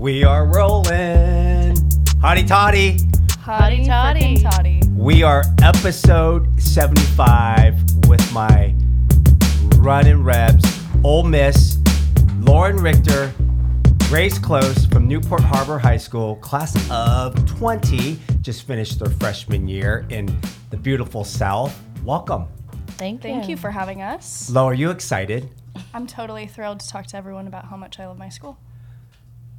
We are rolling. Hotty toddy. Hotty toddy. frickin' toddy. We are episode 75 with my running rebs, Ole Miss, Lauren Richter, Grace Close from Newport Harbor High School, class of 20, just finished their freshman year in the beautiful South. Welcome. Thank, Thank you. you for having us. Lo, are you excited? I'm totally thrilled to talk to everyone about how much I love my school.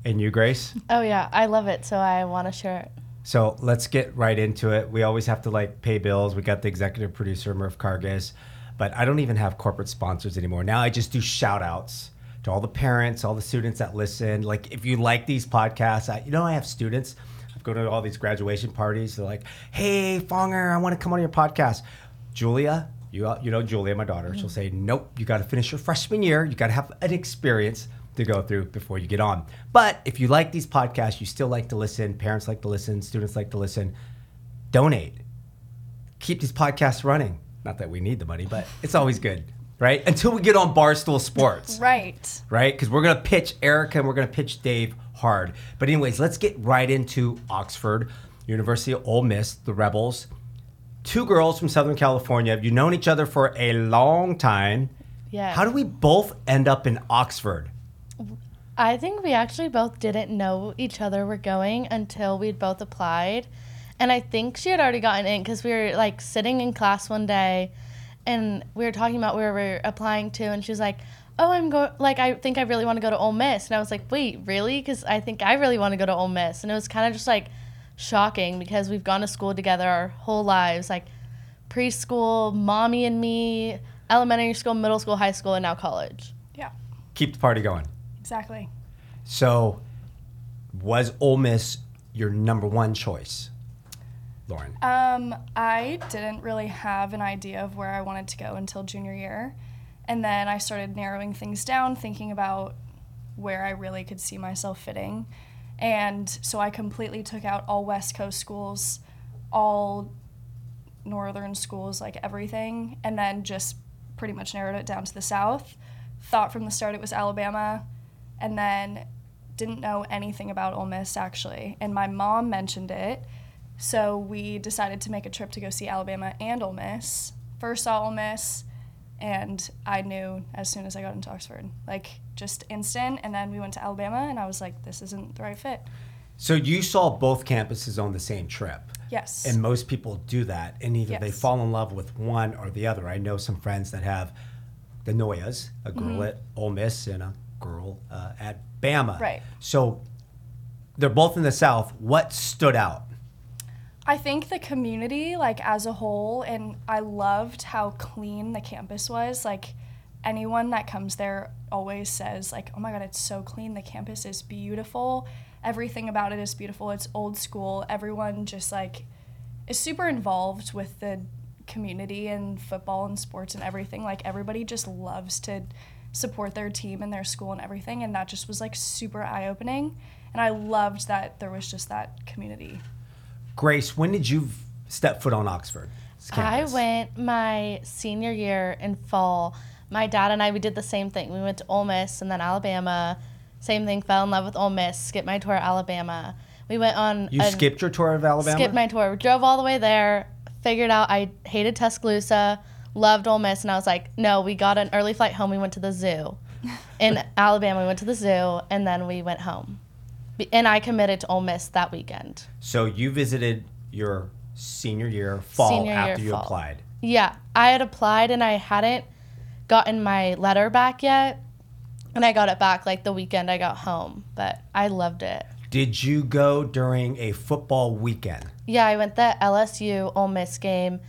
And you, Grace? Oh yeah, I love it, so I want to share it. So let's get right into it. We always have to like pay bills. We got the executive producer, Murph Cargis, but I don't even have corporate sponsors anymore. Now I just do shout outs to all the parents, all the students that listen. Like if you like these podcasts, I, you know, I have students. I've gone to all these graduation parties. They're like, hey, Fonger, I want to come on your podcast. Julia, you, you know Julia, my daughter, she'll mm. say, nope, you got to finish your freshman year. You got to have an experience to go through before you get on. But if you like these podcasts, you still like to listen, parents like to listen, students like to listen, donate. Keep these podcasts running. Not that we need the money, but it's always good, right? Until we get on Barstool Sports, Right. right? Because we're going to pitch Erika and we're going to pitch Dave hard. But, anyways, let's get right into Oxford, University of Ole Miss, the Rebels. Two girls from Southern California. You've known each other for a long time. Yeah. How do we both end up in Oxford? I think we actually both didn't know each other were going until we'd both applied. And I think she had already gotten in because we were like sitting in class one day and we were talking about where we were applying to. And she was like, Oh, I'm going, like, I think I really want to go to Ole Miss. And I was like, Wait, really? Because I think I really want to go to Ole Miss. And it was kind of just like shocking because we've gone to school together our whole lives like preschool, mommy and me, elementary school, middle school, high school, and now college. Yeah. Keep the party going. Exactly. So, was Ole Miss your number one choice, Lauren? Um, I didn't really have an idea of where I wanted to go until junior year. And then I started narrowing things down, thinking about where I really could see myself fitting. And so I completely took out all West Coast schools, all northern schools, like everything, and then just pretty much narrowed it down to the South. Thought from the start it was Alabama, and then didn't know anything about Ole Miss actually. And my mom mentioned it, so we decided to make a trip to go see Alabama and Ole Miss. First saw Ole Miss, and I knew as soon as I got into Oxford, like just instant. And then we went to Alabama, and I was like, this isn't the right fit. So, you saw both campuses on the same trip. Yes. And most people do that, and either they fall in love with one or the other. I know some friends that have the Noyas, a girl Mm-hmm. at Ole Miss and a girl uh, at Bama. Right. So, they're both in the South. What stood out? I think the community, like as a whole, and I loved how clean the campus was. Like anyone that comes there always says, like, "Oh my god, it's so clean. The campus is beautiful. Everything about it is beautiful. It's old school. Everyone just like is super involved with the community and football and sports and everything. Like everybody just loves to support their team and their school and everything, and that just was like super eye opening. And I loved that there was just that community. Grace, when did you step foot on Oxford? I went my senior year in fall. My dad and I we did the same thing. We went to Ole Miss and then Alabama. Same thing. Fell in love with Ole Miss. Skipped my tour at Alabama. We went on. You a- skipped your tour of Alabama? Skipped my tour. Drove all the way there. Figured out I hated Tuscaloosa. Loved Ole Miss, and I was like, no, we got an early flight home. We went to the zoo. In Alabama, we went to the zoo, and then we went home. And I committed to Ole Miss that weekend. So, you visited your senior year fall Senior year after you fall. applied. Yeah, I had applied and I hadn't gotten my letter back yet. And I got it back like the weekend I got home, but I loved it. Did you go during a football weekend? Yeah, I went the LSU Ole Miss game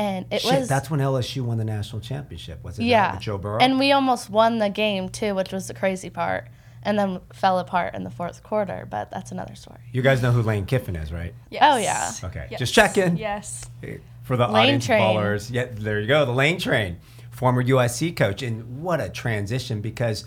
and it Shit, was that's when LSU won the national championship, was it? yeah. With Joe Burrow. And we almost won the game too, which was the crazy part. And then fell apart in the fourth quarter, but that's another story. you guys know who Lane Kiffin is, right? Oh, yeah. Okay, Yes. just checking. Yes. Eh, for the Lane audience Train. followers, yeah, there you go, the Lane Train, former USC coach, and what a transition because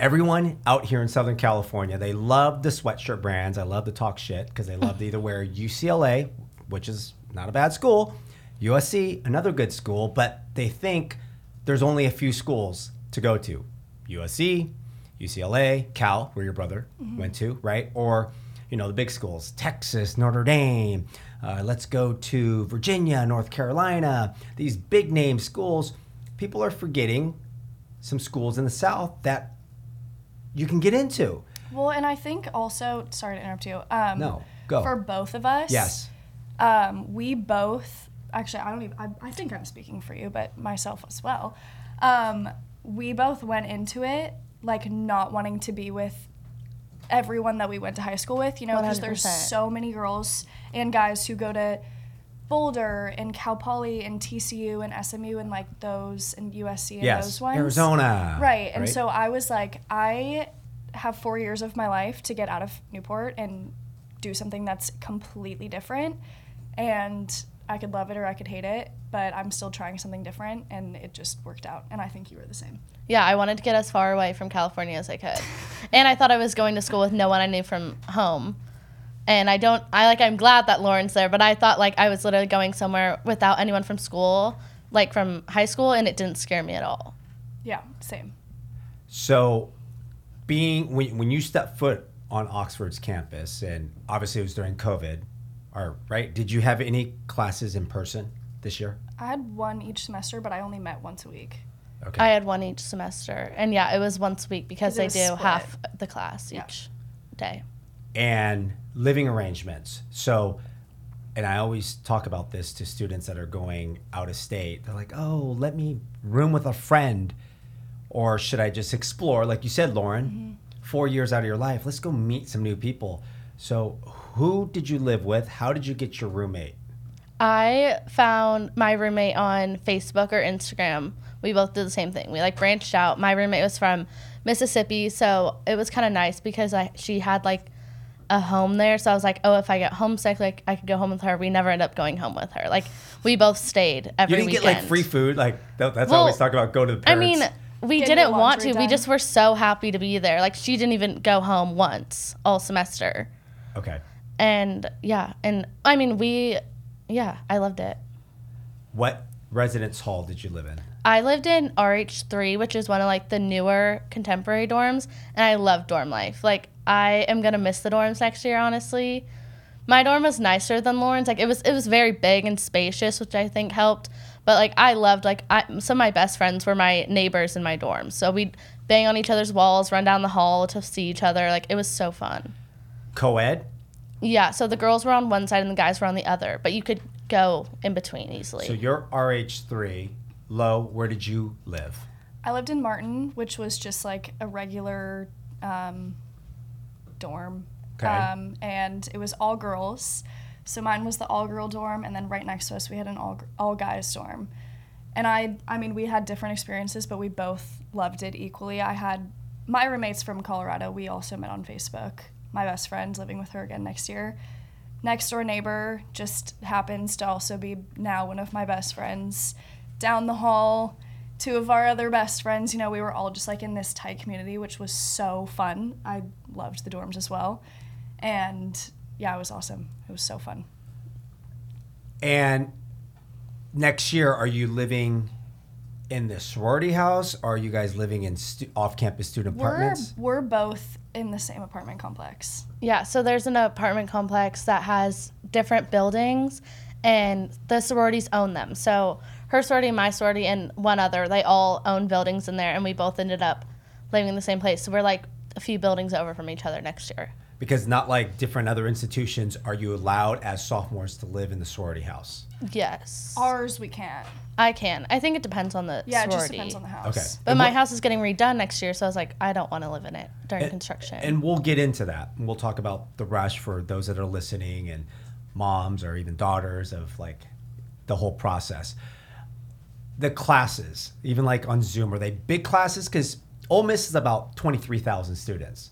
everyone out here in Southern California, they love the sweatshirt brands. I love to talk shit because they love to either wear UCLA, which is not a bad school, USC, another good school, but they think there's only a few schools to go to USC, UCLA, Cal, where your brother went to, right? Or, you know, the big schools, Texas, Notre Dame. Uh, let's go to Virginia, North Carolina. These big name schools. People are forgetting some schools in the South that you can get into. Well, and I think also, sorry to interrupt you. Um, No, go. For both of us, Yes. um, we both actually I don't even I, I think I'm speaking for you, but myself as well. Um, we both went into it like not wanting to be with everyone that we went to high school with, you know, because there's 100%. so many girls and guys who go to Boulder and Cal Poly and TCU and SMU and like those and USC and yes. those ones. Arizona. Right. And so I was like, I have four years of my life to get out of Newport and do something that's completely different. And I could love it or I could hate it, but I'm still trying something different and it just worked out. And I think you were the same. Yeah, I wanted to get as far away from California as I could. and I thought I was going to school with no one I knew from home. And I don't I like I'm glad that Lauren's there, but I thought like I was literally going somewhere without anyone from school, like from high school, and it didn't scare me at all. Yeah, same. So, being when, when you step foot on Oxford's campus, and obviously it was during COVID, or right? Did you have any classes in person this year? I had one each semester, but I only met once a week. Okay. I had one each semester. And yeah, it was once a week because they do split. half the class Yeah. each day. and living arrangements. So, and I always talk about this to students that are going out of state. They're like, "Oh, let me room with a friend," or should I just explore? Like you said, Lauren, mm-hmm. four years out of your life, let's go meet some new people. So, who did you live with? How did you get your roommate? I found my roommate on Facebook or Instagram. We both did the same thing. We like branched out. My roommate was from Mississippi, so it was kind of nice because I she had like a home there. So I was like, oh, if I get homesick, like I could go home with her. We never end up going home with her. Like we both stayed every You didn't weekend. get like free food, like that, that's Well, always talk about go to the I mean, we Getting didn't want to. laundry We just were so happy to be there. Like she didn't even go home once all semester. okay. And yeah, and I mean we, yeah, I loved it. What residence hall did you live in? I lived in RH3, which is one of like the newer contemporary dorms, and I love dorm life. Like I am gonna miss the dorms next year, honestly. My dorm was nicer than Lauren's. Like it was, it was very big and spacious, which I think helped. But like I loved, like I, some of my best friends were my neighbors in my dorm, so we'd bang on each other's walls, run down the hall to see each other. Like it was so fun. Co-ed? Yeah, so the girls were on one side and the guys were on the other, but you could go in between easily. So you're RH3. Low, where did you live? I lived in Martin, which was just like a regular um, dorm. Okay. Um, and it was all girls. So mine was the all girl dorm, and then right next to us we had an all all guys dorm. And I, I mean, we had different experiences, but we both loved it equally. I had my roommates from Colorado. We also met on Facebook. My best friend living with her again next year. Next door neighbor just happens to also be now one of my best friends. Down the hall, two of our other best friends. You know, we were all just like in this tight community, which was so fun. I loved the dorms as well. And yeah, it was awesome. It was so fun. And next year, are you living in the sorority house? Or are you guys living in stu- off-campus student We're, apartments? we're both in the same apartment complex. Yeah, so there's an apartment complex that has different buildings, and the sororities own them. So her sorority, my sorority, and one other, they all own buildings in there, and we both ended up living in the same place. So we're like a few buildings over from each other next year. Because not like different other institutions, are you allowed as sophomores to live in the sorority house? Yes, Ours, we can't. I can. I think it depends on the Yeah, it sorority. just depends on the house. Okay. But And my what- house is getting redone next year, so I was like, I don't want to live in it during And- construction. And we'll get into that. We'll talk about the rush for those that are listening and moms or even daughters of like the whole process. The classes, even like on Zoom, are they big classes? Because Ole Miss is about 23,000 students.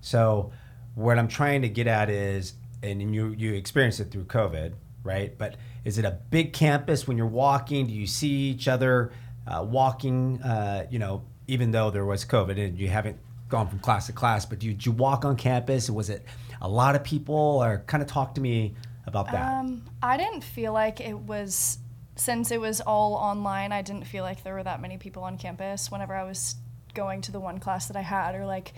So what I'm trying to get at is, and you, you experienced it through COVID, right? But is it a big campus when you're walking? Do you see each other uh, walking, uh, you know, even though there was COVID and you haven't gone from class to class, but did you walk on campus? Was it a lot of people or kind of talk to me about that? Um, I didn't feel like it was since it was all online. I didn't feel like there were that many people on campus. Whenever I was going to the one class that I had or like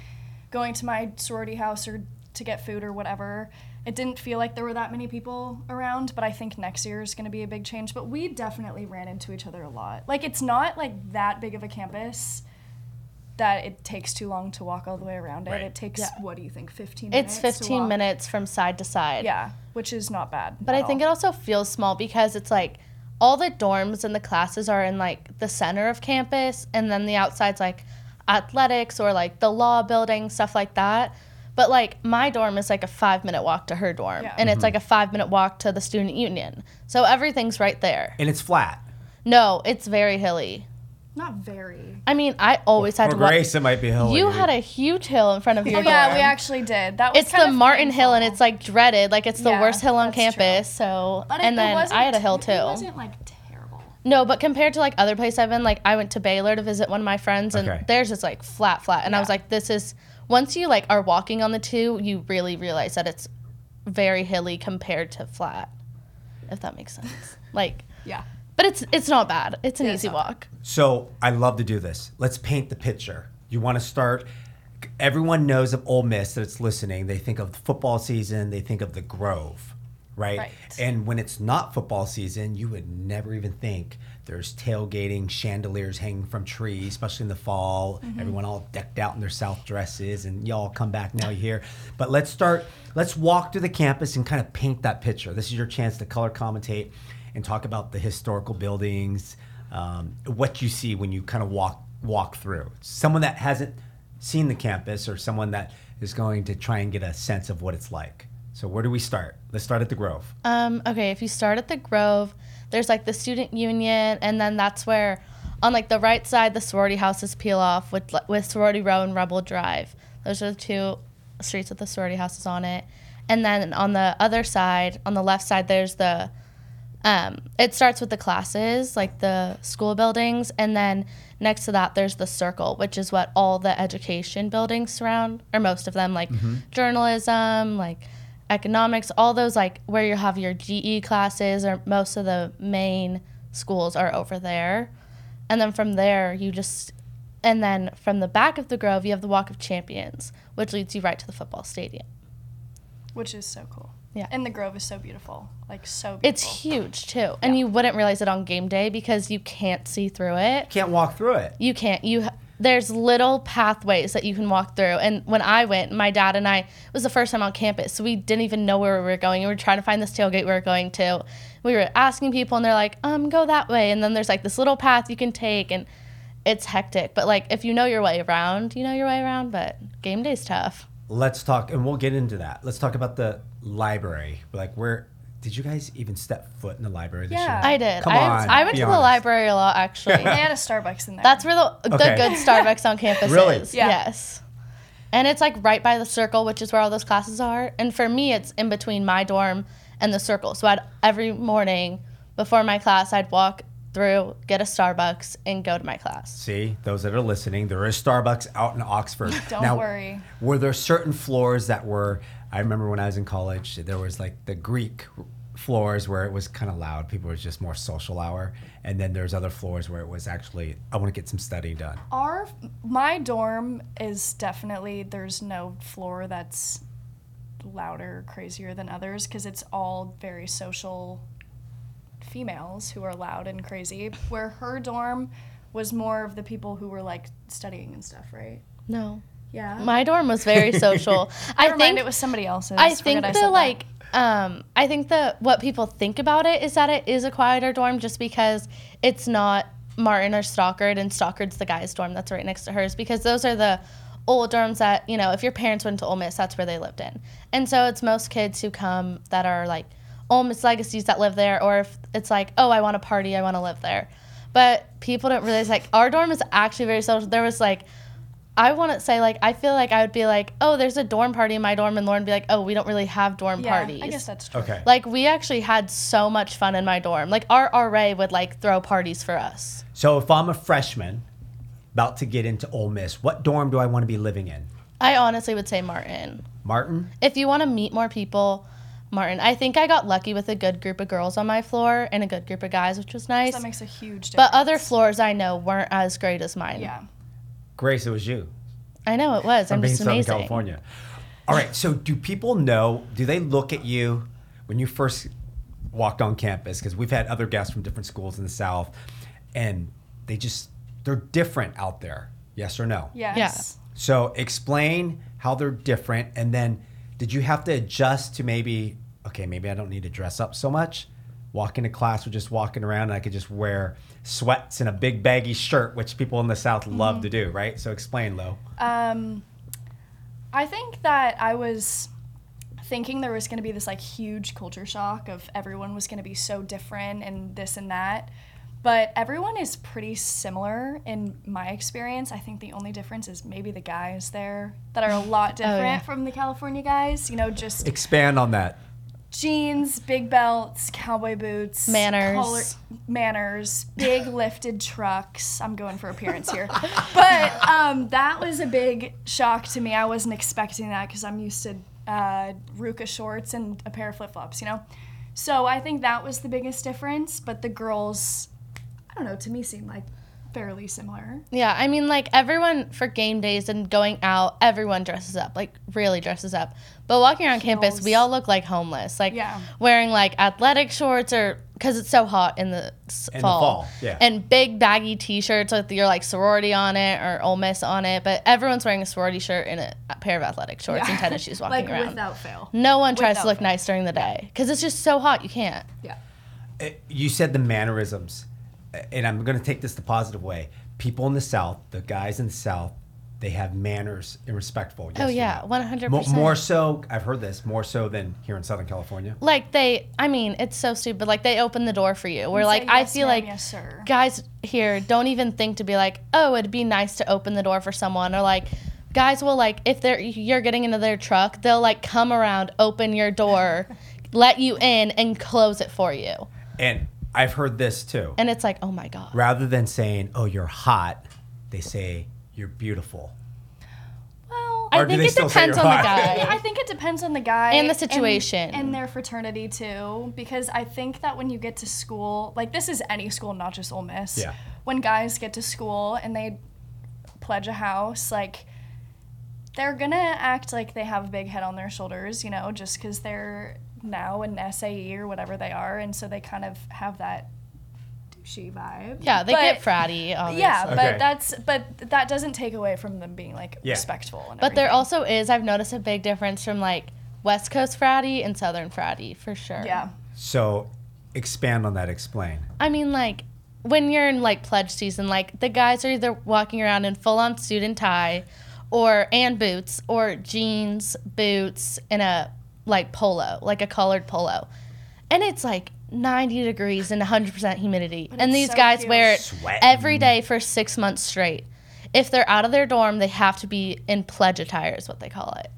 going to my sorority house or to get food or whatever. It didn't feel like there were that many people around, but I think next year is going to be a big change. But we definitely ran into each other a lot. Like it's not like that big of a campus that it takes too long to walk all the way around it. Right. It takes Yeah. what do you think, 15 minutes? It's to 15 walk? minutes from side to side. Yeah, which is not bad. But I think it also feels small because it's like all the dorms and the classes are in like the center of campus, and then the outside's like athletics or like the law building, stuff like that. But like my dorm is like a five minute walk to her dorm, Yeah. and it's mm-hmm. like a five minute walk to the student union. So everything's right there. And it's flat. No, it's very hilly. not very. I mean, I always had For to walk. Grace, it might be hilly. You had a huge hill in front of oh, your Oh yeah, dorm. we actually did. That was It's kind the of Martin Hill, and it's like dreaded. Like it's the Yeah, worst hill on that's true. campus. So, But and it then wasn't I had a hill It too. wasn't like terrible. No, but compared to like other places I've been, like I went to Baylor to visit one of my friends, and Okay. theirs is like flat, flat, and I was like, this is once you like are walking on the two, you really realize that it's very hilly compared to flat, if that makes sense. like, Yeah. but it's it's not bad. It's an Yeah, easy not walk. So I love to do this. Let's paint the picture. You want to start. Everyone knows of Ole Miss that's listening. They think of the football season. They think of the Grove, right? Right. And when it's not football season, you would never even think there's tailgating, chandeliers hanging from trees, especially in the fall. Everyone all decked out in their south dresses, and y'all come back now you here. But let's start. Let's walk through the campus and kind of paint that picture. This is your chance to color commentate and talk about the historical buildings, um, what you see when you kind of walk walk through. Someone that hasn't seen the campus or someone that is going to try and get a sense of what it's like. So where do we start? Let's start at the Grove. Um, okay, if you start at the Grove, there's like the student union, and then that's where, on like the right side, the sorority houses peel off with with sorority row and Rebel Drive. Those are the two streets with the sorority houses on it. And then on the other side, on the left side, there's the. Um, it starts with the classes, like the school buildings, and then next to that, there's the circle, which is what all the education buildings surround, or most of them, like journalism, like economics, all those like where you have your GE classes or most of the main schools are over there. And then from there, you just, and then from the back of the Grove, you have the Walk of Champions, which leads you right to the football stadium. Which is so cool. Yeah. And the Grove is so beautiful. Like so beautiful. It's huge too. And you wouldn't realize it on game day because you can't see through it. Can't walk through it. You can't. You there's little pathways that you can walk through. And when I went, my dad and I it was the first time on campus, so we didn't even know where we were going. We were trying to find this tailgate we were going to. We were asking people, and they're like, "Um, go that way." And then there's like this little path you can take, and it's hectic. But like if you know your way around, you know your way around. But game day's tough. Let's talk, and we'll get into that. Let's talk about the library. Like, where did you guys even step foot in the library this Yeah. year? I did. Come I, on, I went be to the library a lot actually. they had a Starbucks in there. That's where the the Okay. good Starbucks on campus Really? is. Yeah. Yes. And it's like right by the circle, which is where all those classes are. And for me, it's in between my dorm and the circle. So I'd every morning before my class, I'd walk through, get a Starbucks, and go to my class. See, those that are listening, there is Starbucks out in Oxford. Don't now, worry. Were there certain floors that were? I remember when I was in college, there was like the Greek floors where it was kind of loud. People were just more social hour, and then there's other floors where it was actually I want to get some studying done. Our my dorm is definitely there's no floor that's louder, crazier than others because it's all very social females who are loud and crazy. Where her dorm was more of the people who were like studying and stuff, right? No. Yeah. My dorm was very social. I Never mind, think it was somebody else's. I think said the that. like um I think the what people think about it is that it is a quieter dorm just because it's not Martin or Stockard and Stockard's the guy's dorm that's right next to hers because those are the old dorms that, you know, if your parents went to Ole Miss, that's where they lived in. And so it's most kids who come that are like Ole Miss legacies that live there or if it's like, oh, I want to party, I want to live there. But people don't realize like our dorm is actually very social. There was like I want to say like I feel like I would be like, oh, there's a dorm party in my dorm, and Lauren would be like, oh, we don't really have dorm yeah, parties. I guess that's true. Okay. like we actually had so much fun in my dorm. Like our RA would like throw parties for us. So if I'm a freshman about to get into Ole Miss, what dorm do I want to be living in? I honestly would say Martin. Martin. If you want to meet more people, Martin. I think I got lucky with a good group of girls on my floor and a good group of guys, which was nice. That makes a huge difference. But other floors I know weren't as great as mine. Yeah. Grace, it was you. I know it was. from I'm being just Southern amazing. California. All right. So, do people know? Do they look at you when you first walked on campus? Because we've had other guests from different schools in the South, and they just they're different out there. Yes or no? Yes. So, explain how they're different, and then did you have to adjust to maybe? Okay, maybe I don't need to dress up so much. Walk into class or just walking around, and I could just wear sweats and a big baggy shirt, which people in the South love Mm-hmm. to do, right? So, explain, Lo. Um, I think that I was thinking there was going to be this like huge culture shock of everyone was going to be so different and this and that. But everyone is pretty similar in my experience. I think the only difference is maybe the guys there that are a lot different yeah. from the California guys. You know, just Expand on that. Jeans, big belts, cowboy boots, Manners. manners, big lifted trucks. I'm going for appearance here, but um, that was a big shock to me. I wasn't expecting that because I'm used to uh, RVCA shorts and a pair of flip flops, you know. So I think that was the biggest difference. But the girls, I don't know, to me seemed like fairly similar. Yeah, I mean, like everyone for game days and going out, everyone dresses up, like really dresses up. But walking around campus, we all look like homeless, like Yeah. wearing like athletic shorts or because it's so hot in the s- In the fall. fall, yeah. And big baggy T-shirts with your like sorority on it or Ole Miss on it, but everyone's wearing a sorority shirt and a, a pair of athletic shorts and tennis shoes walking like around. without fail. no one tries to look fail. nice during the day because it's just so hot you can't. Yeah. Uh, You said the mannerisms, and I'm going to take this the positive way. People in the South, the guys in the South, they have manners and respectful. Oh, yes Oh yeah, one hundred percent. More so, I've heard this more so than here in Southern California. like they i mean it's so stupid like they open the door for you where Say, like i "Yes, feel like yes, sir." guys here don't even think to be like oh it'd be nice to open the door for someone or like guys will like if they're you're getting into their truck they'll like come around open your door let you in and close it for you And I've heard this too. and it's like oh my god Rather than saying, "Oh, you're hot," they say, "You're beautiful." Well, i do think it depends you're on the guy. I think it depends on the guy And the situation. and, their fraternity too. Because I think that when you get to school, like this is any school, not just Ole Miss. Yeah. When guys get to school and they pledge a house, like they're gonna act like they have a big head on their shoulders, you know, just because they're now an SAE or whatever they are, and so they kind of have that douchey vibe. yeah they But- get fratty obviously Yeah, Okay. but that's but that doesn't take away from them being like Yeah. respectful. And but there also is i've noticed a big difference from like west coast fratty and southern fratty for sure yeah. So, expand on that. Explain. I mean, like when you're in like pledge season, like the guys are either walking around in full on suit and tie, or and boots, or jeans, boots, and a like polo, like a colored polo, and it's like 90 degrees and 100% humidity, But and these so guys cute. wear it Sweating. every day for six months straight. If they're out of their dorm, they have to be in pledge attire, is what they call it.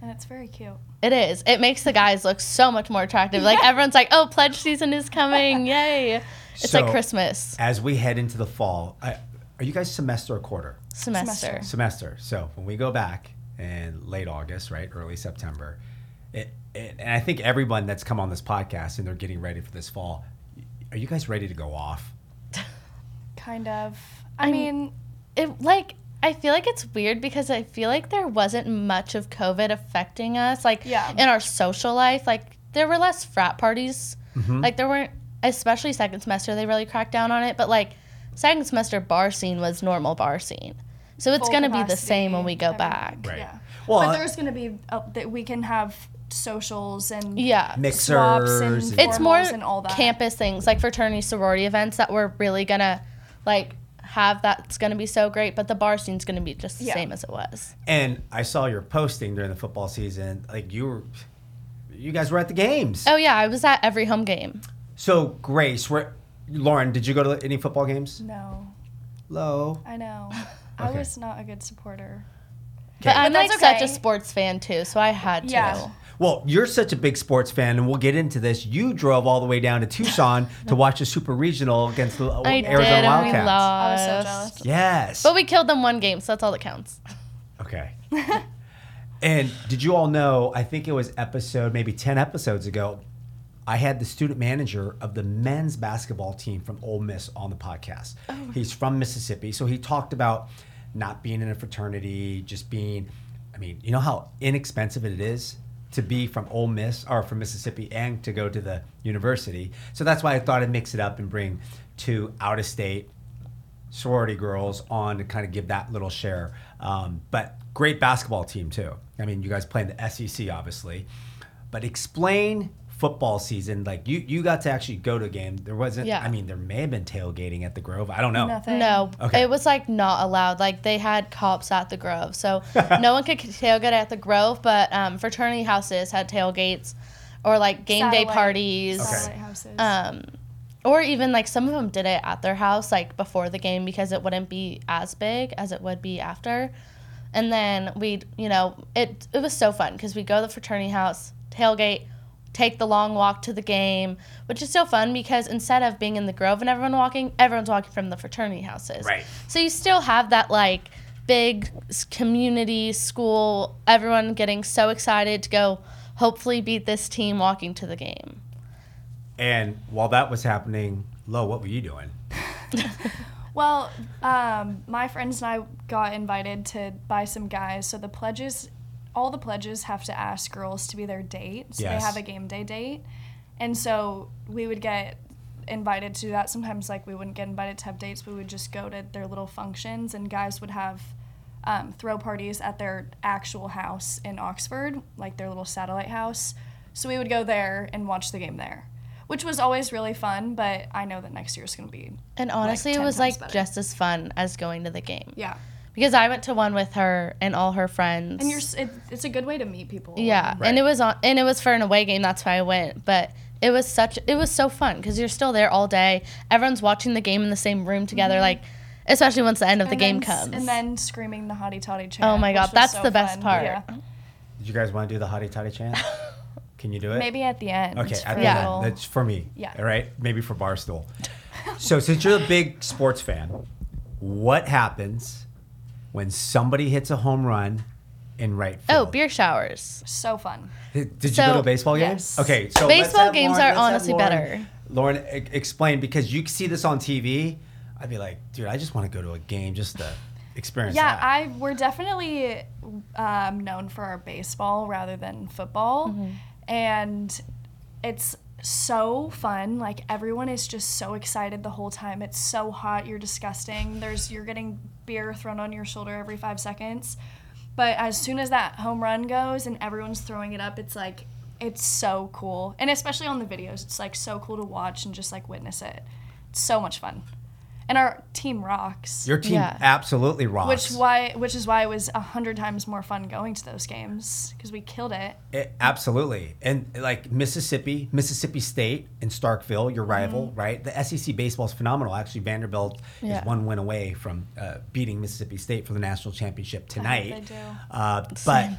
And it's very cute. It is. It makes the guys look so much more attractive. Like everyone's like, "Oh, pledge season is coming! Yay!" It's So- like Christmas As we head into the fall, I, are you guys semester or quarter? semester. Semester. semester. So when we go back in late August, right, early September, it, it, and I think everyone that's come on this podcast and they're getting ready for this fall, are you guys ready to go off? Kind of. I, I'm- mean, It like I feel like it's weird because I feel like there wasn't much of COVID affecting us, like Yeah. in our social life. Like there were less frat parties. Mm-hmm. Like there weren't, especially second semester, they really cracked down on it. But like second semester bar scene was normal bar scene, so it's full gonna be the same when we go everything. back. Right. Yeah. Well, but uh, there's going to be uh, that we can have socials and Yeah. Mixers. swaps and and- it's more and all that. campus things like fraternity sorority events that we're really gonna like have that's gonna be so great but the bar scene's gonna be just the Yeah. same as it was And I saw your posting during the football season. Like you were, you guys were at the games. oh yeah i was at every home game So Grace, where, Lauren, did you go to any football games? No, Low. I know. I was not a good supporter. but i'm that's like such a sports fan too so i had to Yeah. Well, you're such a big sports fan, and we'll get into this. You drove all the way down to Tucson to watch the Super Regional against the uh, i Arizona did and we Wildcats. lost I was so jealous. Yes. but we killed them one game so that's all that counts Okay. and did you all know? I think it was episode maybe ten episodes ago. I had the student manager of the men's basketball team from Ole Miss on the podcast. Oh. He's from Mississippi, so he talked about not being in a fraternity, just being, I mean, you know how inexpensive it is to be from Ole Miss or from Mississippi and to go to the university. So that's why I thought I'd mix it up and bring two out of state sorority girls on to kind of give that little share. Um, but great basketball team too. I mean, you guys play in the SEC, obviously. But explain football season. Like you, you got to actually go to a game. There wasn't. Yeah. I mean, there may have been tailgating at the Grove. I don't know. Nothing. No, Okay. it was like not allowed. Like they had cops at the Grove, so no one could tailgate at the Grove. But um, fraternity houses had tailgates, or like game day parties. Okay. Houses. Um, or even like some of them did it at their house, like before the game, because it wouldn't be as big as it would be after. And then we'd, you know, it it was so fun because we go to the fraternity house, tailgate, take the long walk to the game, which is so fun because instead of being in the Grove and everyone walking, everyone's walking from the fraternity houses. Right. So you still have that like big community school, everyone getting so excited to go hopefully beat this team walking to the game. And while that was happening, Lo, what were you doing? Well, um, my friends and I got invited to buy some guys. So the pledges, all the pledges have to ask girls to be their date. So Yes. they have a game day date. And so we would get invited to that. Sometimes, like, we wouldn't get invited to have dates. We would just go to their little functions, and guys would have um, throw parties at their actual house in Oxford, like their little satellite house. So we would go there and watch the game there, which was always really fun. But I know that next year is going to be And honestly, it 10 was like better. just as fun as going to the game yeah. Because I went to one with her and all her friends. And you're, it, it's a good way to meet people. yeah, Right. and it was on, and it was for an away game. That's why I went. But it was such, it was so fun because you're still there all day. Everyone's watching the game in the same room together, mm-hmm. like especially once the end of the And game then s- comes. And then screaming the hotty toddy chant. oh my god, that's so the best fun. part. Yeah. Did you guys want to do the hotty toddy chant? Can you do it? Maybe at the end. Okay, for at a the Yeah. end. That's for me. Yeah. All right. Maybe for Barstool. so, since you're a big sports fan, what happens when somebody hits a home run in right Oh, beer showers. So fun. So- Did you go to a baseball game? Yes. Okay, so Baseball games Lauren- are honestly Lauren- better. Lauren, e- explain because you see this on TV. I'd be like, dude, I just want to go to a game just to experience Yeah, that. I we're definitely um, known for our baseball rather than football, Mm-hmm. and it's so fun. Like everyone is just so excited the whole time. It's so hot. You're disgusting. There's you're getting beer thrown on your shoulder every five seconds, but as soon as that home run goes and everyone's throwing it up, it's like it's so cool. And especially on the videos, it's like so cool to watch and just like witness it. It's so much fun. And our team rocks. Your team Yeah. absolutely rocks. Which why which is why it was a hundred times more fun going to those games because we killed it. It, absolutely. And like Mississippi, Mississippi State and Starkville, your rival, Mm-hmm. right? The SEC baseball is phenomenal. Actually, Vanderbilt Yeah. is one win away from uh, beating Mississippi State for the national championship tonight. they do. Uh, but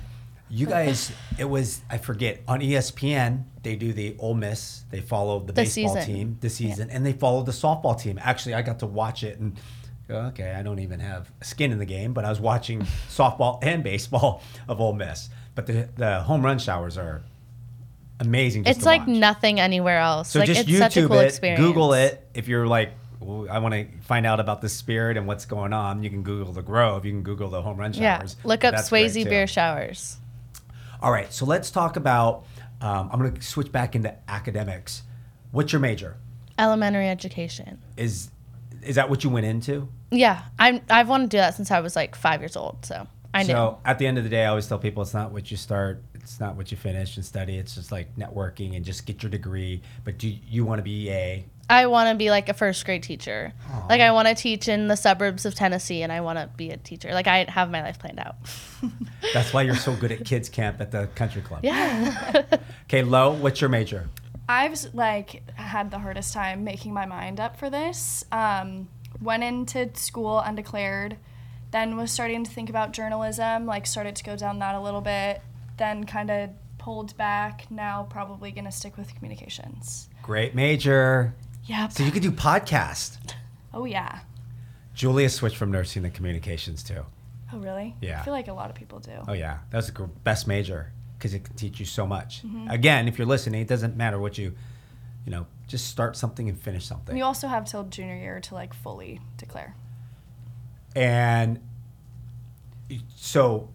you guys, it was, I forget, on ESPN, they do the Ole Miss, they follow the, The baseball season. team, the season, and they follow the softball team. Actually, I got to watch it and okay, I don't even have skin in the game, but I was watching softball and baseball of Ole Miss. But the, the home run showers are amazing. It's like watch. nothing anywhere else. So like just it's such a YouTube cool it, experience. Google it. If you're like, I want to find out about the spirit and what's going on, you can Google the Grove. You can Google the home run showers. Yeah, look up Swayze beer showers. All right, so let's talk about. Um, I'm going to switch back into academics. What's your major? Elementary education. Is is that what you went into? Yeah, I'm. I've wanted to do that since I was like five years old. So I knew. So at the end of the day, I always tell people it's not what you start, it's not what you finish and study. It's just like networking and just get your degree. But do you want to be a? I want to be like a first grade teacher. Like I want to teach in the suburbs of Tennessee, and I want to be a teacher. Like I have my life planned out. That's why you're so good at kids camp at the country club. yeah. Okay, Lo, what's your major? I've like had the hardest time making my mind up for this. Um, went into school undeclared, then was starting to think about journalism. Like started to go down that a little bit. Then kind of pulled back. Now probably gonna stick with communications. Great major. Yep. So you could do podcast. Oh yeah. Julia switched from nursing to communications too. Oh really? Yeah. I feel like a lot of people do. Oh yeah, that was the best major because it can teach you so much. Mm-hmm. Again, if you're listening, it doesn't matter what you, you know, just start something and finish something. And you also have till junior year to like fully declare. And so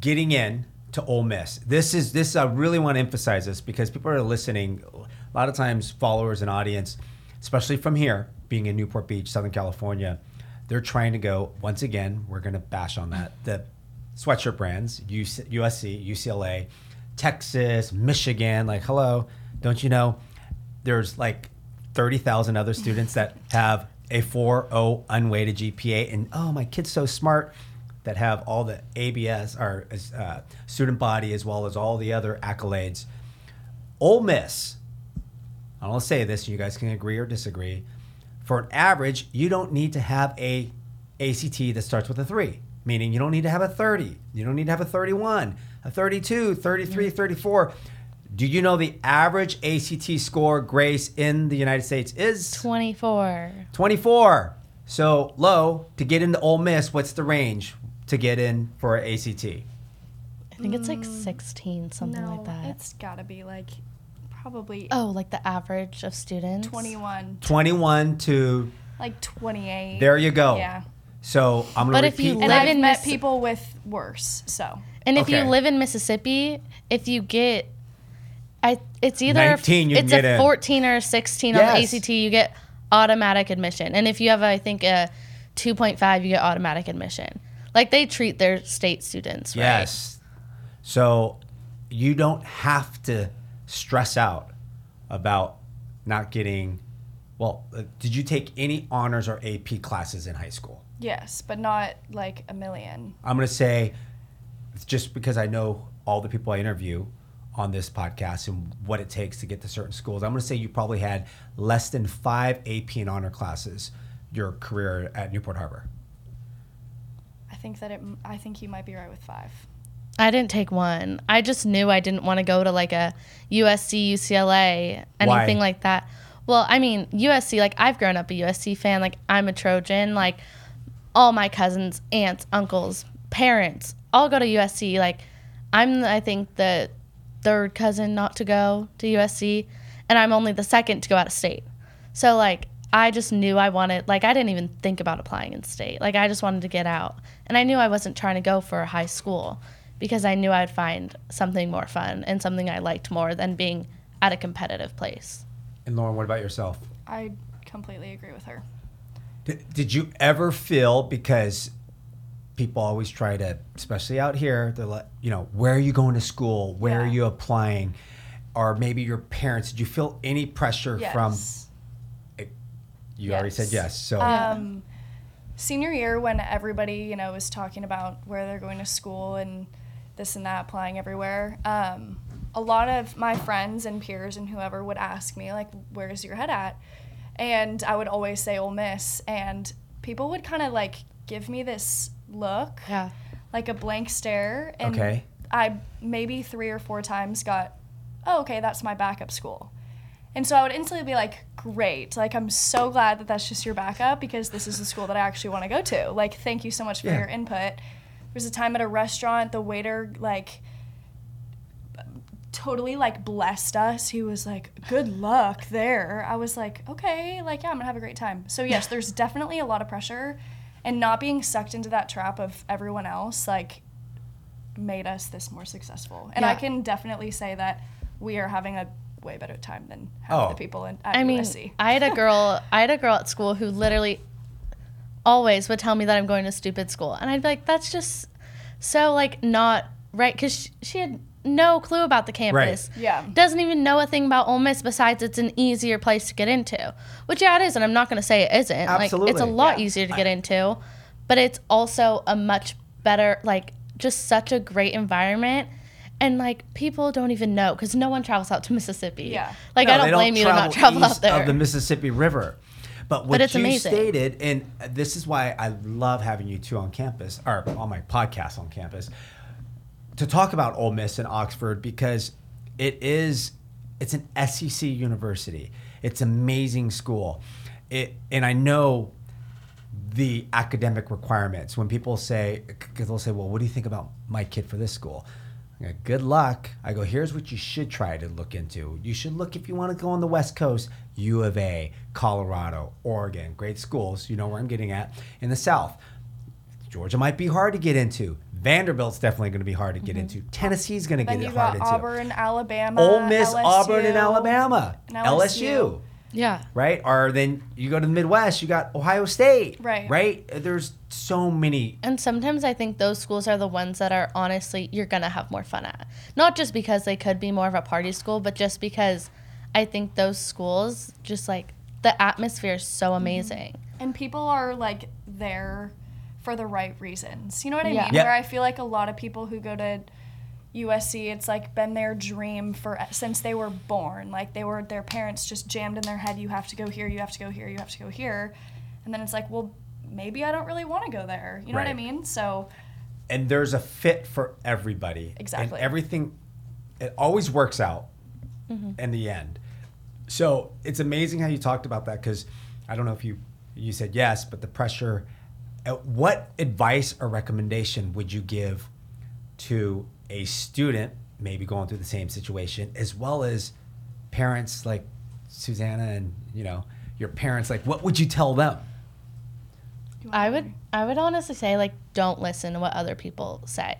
getting in to Ole Miss. This is this I really want to emphasize this because people are listening. A lot of times, followers and audience, especially from here, being in Newport Beach, Southern California, they're trying to go. Once again, we're going to bash on that the sweatshirt brands, USC, UCLA, Texas, Michigan. Like, hello, don't you know? There's like thirty thousand other students that have a 4.0 unweighted GPA, and oh, my kid's so smart that have all the ABS or uh, student body as well as all the other accolades. Ole Miss, I don't say this, you guys can agree or disagree. For an average, you don't need to have a ACT that starts with a three, meaning you don't need to have a 30, you don't need to have a 31, a 32, 33, mm-hmm. 34. Do you know the average ACT score, Grace, in the United States is 24. 24. So low to get into Ole Miss. What's the range to get in for ACT? I think it's like mm. 16, something no, like that. It's got to be like probably oh, like the average of students? 21, 21 to like 28. there you go. Yeah. So I'm gonna But if repeat. you And live I've in met Miss- people with worse, so. And if you live in Mississippi, if you get, I it's either 19 you can it's get a in. 14 or a 16 Yes. on the ACT, you get automatic admission. And if you have, I think, a 2.5, you get automatic admission. Like they treat their state students, right? Yes. So you don't have to stress out about not getting. Well, uh, did you take any honors or AP classes in high school? Yes, but not like a million. I'm going to say, just because I know all the people I interview on this podcast and what it takes to get to certain schools, I'm going to say you probably had less than five AP and honor classes your career at Newport Harbor. I think that it. I think you might be right with five. I didn't take one. I just knew I didn't want to go to like a USC, UCLA, anything Why? like that. Well, I mean, USC, like I've grown up a USC fan. Like I'm a Trojan. Like all my cousins, aunts, uncles, parents all go to USC. Like I'm, I think, the third cousin not to go to USC, and I'm only the second to go out of state. So like I just knew I wanted like I didn't even think about applying in state. Like I just wanted to get out. And I knew I wasn't trying to go for a high school because I knew I'd find something more fun and something I liked more than being at a competitive place. And Lauren, what about yourself? I completely agree with her. Did, did you ever feel because people always try to, especially out here, they're like, you know, where are you going to school? Where are you applying? Or maybe your parents. Did you feel any pressure from? Yes. You already said yes. So Um, senior year, when everybody you know was talking about where they're going to school and this and that, applying everywhere. Um, a lot of my friends and peers and whoever would ask me like, "Where's your head at?" And I would always say Ole Miss, and people would kind of like give me this look, Yeah. like a blank stare, and Okay. I maybe three or four times got, "Oh, okay, that's my backup school." And so I would instantly be like, great. Like, I'm so glad that that's just your backup because this is the school that I actually want to go to. Like, thank you so much for Yeah. your input. There was a time at a restaurant, the waiter, like, totally, like, blessed us. He was like, good luck there. I was like, okay, like, yeah, I'm going to have a great time. So, yes, there's definitely a lot of pressure. And not being sucked into that trap of everyone else, like, made us this more successful. And I can definitely say that we are having a way better time than half Oh. the people in, at I mean, USC. I had a girl, I had a girl at school who literally always would tell me that I'm going to stupid school. And I'd be like, that's just so like not right. Cause she, she had no clue about the campus. Yeah. Doesn't even know a thing about Ole Miss besides it's an easier place to get into. Which yeah, it is. And I'm not going to say it isn't. Like it's a lot Yeah. easier to get into, but it's also a much better, like just such a great environment. And like people don't even know because no one travels out to Mississippi. Yeah. Like No, I don't blame you to not travel out there. of the Mississippi River. But what it's you amazing. stated, and this is why I love having you two on campus, or on my podcast on campus, to talk about Ole Miss and Oxford because it is it's an SEC university. It's amazing school. It and I know the academic requirements when people say because they'll say, "Well, what do you think about my kid for this school?" I go, Good luck. I go, here's what you should try to look into. You should look if you want to go on the West Coast, U of A, Colorado, Oregon, great schools. You know where I'm getting at. In the South, Georgia might be hard to get into. Vanderbilt's definitely going to be hard to get mm-hmm. into. Tennessee's going to get you it hard got into. Auburn, Alabama, Ole Miss, LSU, Auburn, and Alabama. and LSU. LSU. Yeah. right? Or then you go to the Midwest, you got Ohio State, Right. Right? There's so many. And sometimes I think those schools are the ones that are honestly you're gonna have more fun at. Not just because they could be more of a party school, but just because I think those schools just like the atmosphere is so amazing. Mm-hmm. and people are like there for the right reasons. You know what I Yeah. mean? Yeah. Where I feel like a lot of people who go to USC, it's like been their dream for since they were born. Like they were their parents just jammed in their head, you have to go here, you have to go here, you have to go here. And then it's like, well, maybe I don't really want to go there. You know what I Right. mean? So And there's a fit for everybody. Exactly. And everything, it always works out mm-hmm. in the end. So it's amazing how you talked about that because I don't know if you you said yes, but the pressure. uh, What advice or recommendation would you give to a student maybe going through the same situation, as well as parents like Susanna and you know your parents? Like, what would you tell them? I would? I would honestly say like don't listen to what other people say.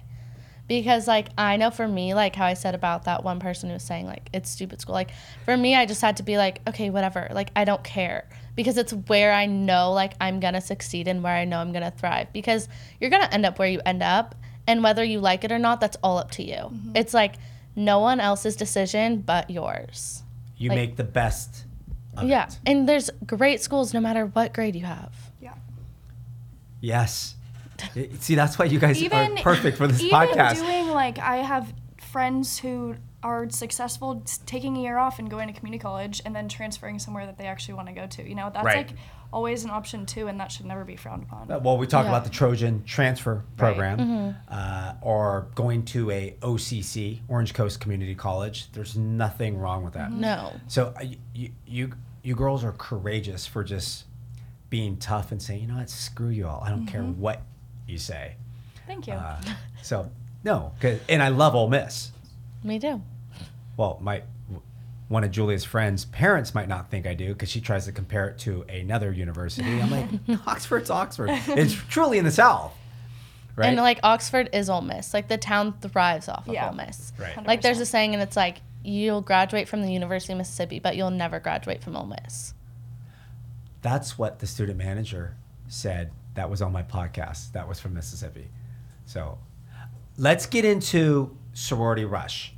Because like I know for me like how I said about that one person who was saying like it's stupid school like for me I just had to be like okay whatever like I don't care because it's where I know like I'm going to succeed and where I know I'm going to thrive because you're going to end up where you end up and whether you like it or not that's all up to you. Mm-hmm. It's like no one else's decision but yours. You Like- make the best. Of yeah. It. And there's great schools no matter what grade you have. Yeah. Yes. It- See, that's why you guys even are perfect for this even podcast. doing like I have friends who are successful taking a year off and going to community college and then transferring somewhere that they actually want to go to. You know, that's Right. like always an option too, and that should never be frowned upon. Uh, well, we talk Yeah. about the Trojan transfer program, Mm-hmm. uh, or going to a OCC, Orange Coast Community College. There's nothing wrong with that. No. So uh, you, you you girls are courageous for just being tough and saying, you know what, screw you all. I don't care Mm-hmm. what you say. Thank you. Uh, so no, 'cause- and I love Ole Miss. Me too. well, my one of Julia's friends' parents might not think I do because she tries to compare it to another university. I'm like, Oxford's Oxford. It's truly in the South, right? And like Oxford is Ole Miss. Like the town thrives off of Yeah. Ole Miss. Right. Like there's a saying, and it's like you'll graduate from the University of Mississippi, but you'll never graduate from Ole Miss. That's what the student manager said. That was on my podcast. That was from Mississippi. So, let's get into sorority rush.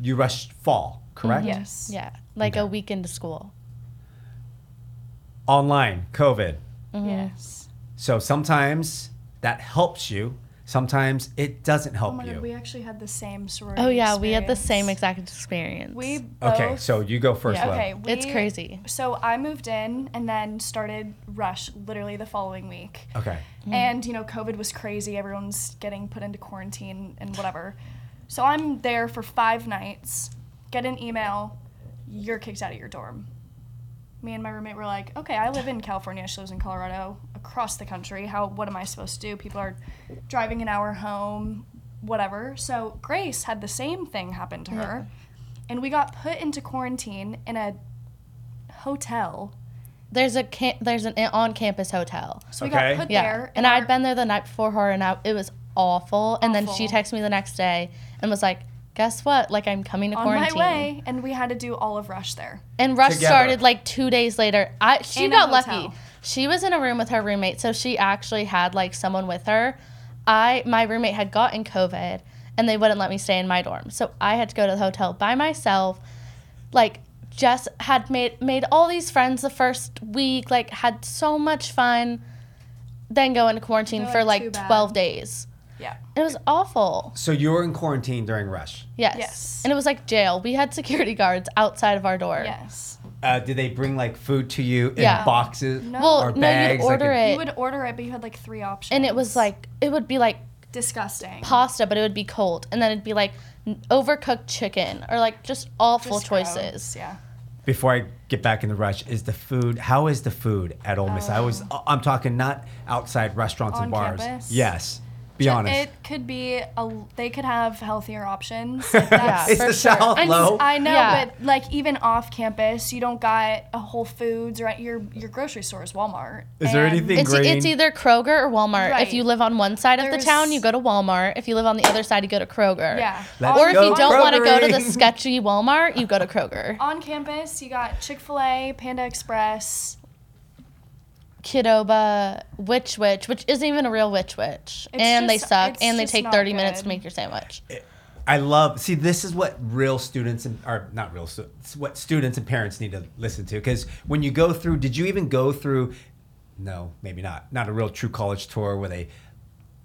You rushed fall, correct? yes. Yeah, like a Okay. week into school. Online, COVID. Mhm. Yes. So sometimes that helps you. Sometimes it doesn't Oh help my you. god, we actually had the same sorority. Oh yeah, we had the same exact experience. We both, okay, so you go first, Yeah. okay, we, it's crazy. So I moved in and then started rush literally the following week. Okay. Mm-hmm. And, you know, COVID was crazy. Everyone's getting put into quarantine and whatever. So I'm there for five nights, get an email, you're kicked out of your dorm. Me and my roommate were like, okay, I live in California. She lives in Colorado, across the country. How, what am I supposed to do? People are driving an hour home, whatever. So Grace had the same thing happen to her. And we got put into quarantine in a hotel. There's a camp, there's an on-campus hotel. So we Okay. got put Yeah, there. and our- I'd been there the night before her, and I, it was awful. And then she texted me the next day and was like, "Guess what? Like I'm coming to on quarantine." my way, and we had to do all of Rush there. And Rush Together. started like two days later. I she In got lucky. She was in a room with her roommate, so she actually had like someone with her. I my roommate had gotten COVID, and they wouldn't let me stay in my dorm, so I had to go to the hotel by myself. Like just had made made all these friends the first week. Like had so much fun. Then go into quarantine They're for like, "Too like bad." twelve days. Yeah. It was awful. So you were in quarantine during rush. Yes. Yes. And it was like jail. We had security guards outside of our door. Yes. Uh, did they bring like food to you in Yeah. boxes No. Well, or no, bags? you'd like order a- it. You would order it, but you had like three options. and it was like it would be like disgusting. pasta, but it would be cold, and then it'd be like overcooked chicken or like just awful Just gross, choices. Yeah. Before I get back in the rush, is the food? How is the food at Ole Miss? I was. I'm talking not outside restaurants and On bars. campus? Yes. Be honest. It could be a. They could have healthier options. Like, that's- it's for the sure. South, I, low. I know, Yeah. but like even off campus, you don't got a Whole Foods or at your your grocery store is Walmart. Is there anything- It's, Green. it's either Kroger or Walmart. Right. If you live on one side of the town, you go to Walmart. If you live on the other side, you go to Kroger. Yeah. Let's Or if you don't want to go to the sketchy Walmart, you go to Kroger. On campus, you got Chick Fil A, Panda Express. Qdoba, Which Wich, which isn't even a real Which Wich. It's and they suck. And they take not 30 minutes to make your sandwich. I love see this is what real students and or not real stu- it's what students and parents need to listen to because when you go through did you even go through no maybe not not a real true college tour where they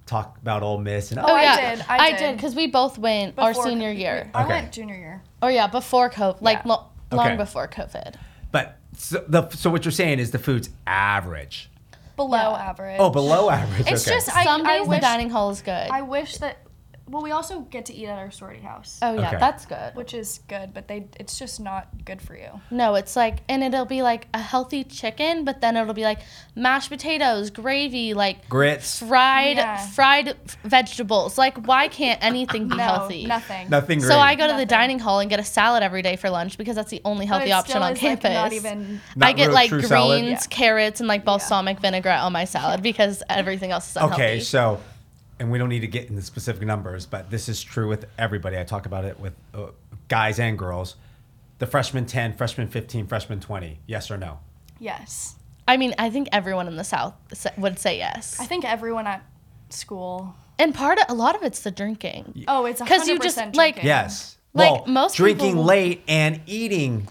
talk about Ole Miss and Oh, oh I yeah. did, I I did. did because we both went our before- senior year. I Okay. went junior year. Or yeah, before COVID, like Yeah. lo- long Okay. before COVID. But so, the, so what you're saying is the food's average Below Yeah. average. oh below average It's okay. just I, Some I days the dining hall is good. I wish that. Well, we also get to eat at our sorority house, oh yeah, Okay. that's good. which is good, but they it's just not good for you. No, it's like, and it'll be like a healthy chicken, but then it'll be like mashed potatoes, gravy, like grits fried Yeah. fried vegetables. Like, why can't anything be no, healthy? nothing. nothing So I go to the Nothing. dining hall and get a salad every day for lunch because that's the only But healthy it option still on is, like, campus. not even. Not I get real like true greens, salad? Yeah. carrots, and like balsamic vinaigrette on my salad because everything else is unhealthy. Okay, so, and we don't need to get into specific numbers, but this is true with everybody. I talk about it with uh, guys and girls. The freshman 10, freshman 15, freshman 20. Yes or no? Yes, I mean, I think everyone in the South would say yes. I think everyone at school. and part of a lot of it's the drinking. Oh, it's 'Cause you just, percent like- Yes. Like, well, most drinking people- late and eating.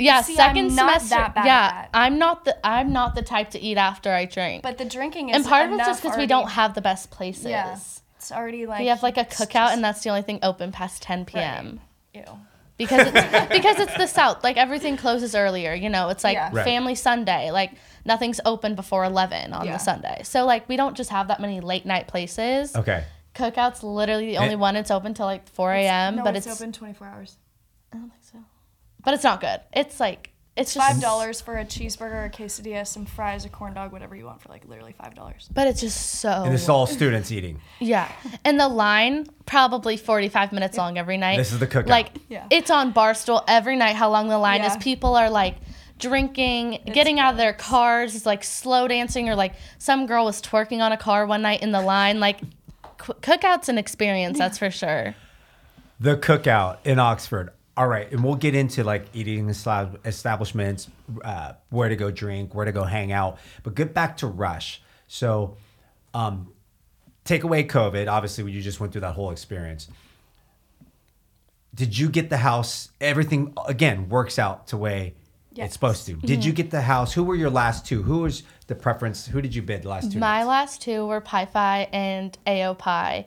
Yeah, See, second I'm not semester. that bad at yeah, that. I'm not the I'm not the type to eat after I drink. But the drinking is and part of it's just because we don't have the best places. Yeah, it's already like We have like a cookout, just- and that's the only thing open past 10 p.m. Ew. because it's because it's the South. Like everything closes earlier. You know, it's like Yeah. Right. family Sunday. Like nothing's open before 11 on Yeah. the Sunday. So like we don't just have that many late night places. Okay. Cookout's literally the only It- one. It's open till like 4 a.m. No, but it's, it's, open twenty four hours. I don't think so. But it's not good. It's like it's just Five dollars for a cheeseburger, a quesadilla, some fries, a corn dog, whatever you want for like literally five dollars. But it's just so And it's all students eating. Yeah. And the line probably 45 minutes long every night. This is the cookout. Like Yeah. it's on Barstool every night how long the line is. People are like drinking, getting out of their cars, it's like slow dancing or like some girl was twerking on a car one night in the line like c- cookout's an experience, that's for sure. The cookout in Oxford. All right, and we'll get into like eating establishments, uh, where to go drink, where to go hang out. But get back to Rush. So, um, take away COVID. Obviously, you just went through that whole experience. Did you get the house? Everything again works out to way Yes. it's supposed to. Did you get the house? Who were your last two? Who was the preference? Who did you bid the last two? My nights? last two were Pi Phi and AO Pi.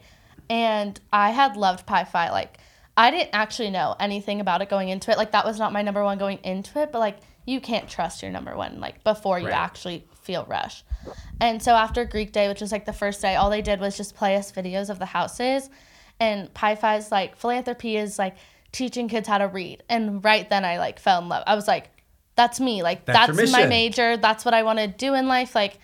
And I had loved Pi Phi. Like, I didn't actually know anything about it going into it. Like, that was not my number one going into it. But, like, you can't trust your number one, like, before you Right. actually feel rush. And so after Greek Day, which was like the first day, all they did was just play us videos of the houses. And Pi Phi's, like, philanthropy is, like, teaching kids how to read. And right then I, like, fell in love. I was like, that's me. Like, That's that's my major. That's what I want to do in life. Like,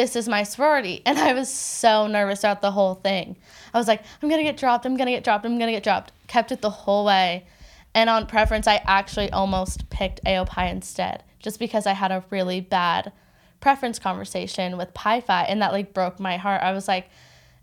this is my sorority. And I was so nervous throughout the whole thing. I was like, I'm going to get dropped. I'm going to get dropped. I'm going to get dropped. Kept it the whole way. And on preference, I actually almost picked AOPI instead, just because I had a really bad preference conversation with Pi Phi, and that like broke my heart. I was like,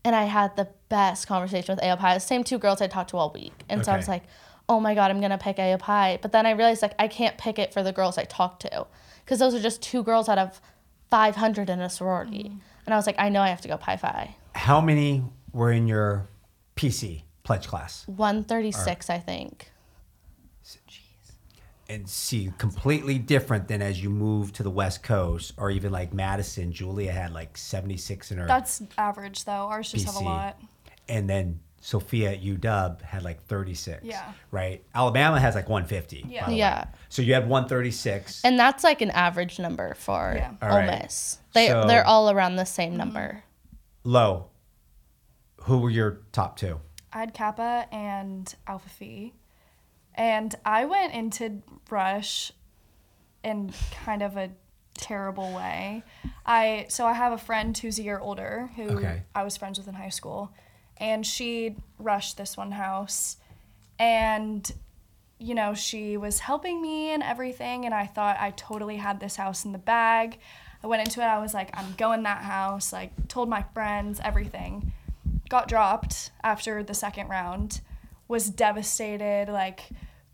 and I had the best conversation with AOPI. The same two girls I talked to all week. And so I was like, oh my God, I'm going to pick AOPI. But then I realized like I can't pick it for the girls I talked to because those are just two girls out of 500 in a sorority. Mm. And I was like, I know I have to go Pi Phi. How many were in your PC pledge class? 136, I think. and see completely different than as you move to the west coast or even like madison julia had like 76 in her That's average though. Ours just have a lot. and then sophia at uw had like 36 Yeah. right alabama has like 150 Yeah. by way. Yeah. so you had 136 And that's like an average number for Yeah. Ole right. Miss. They, So- they're all around the same number. Mm-hmm. low who were your top two I had Kappa and Alpha Phi. And I went into Rush in kind of a terrible way. I so I have a friend who's a year older who Okay. I was friends with in high school, and she rushed this one house, and you know she was helping me and everything, and I thought I totally had this house in the bag. I went into it. I was like, I'm going that house. Like told my friends everything. Got dropped after the second round. Was devastated. Like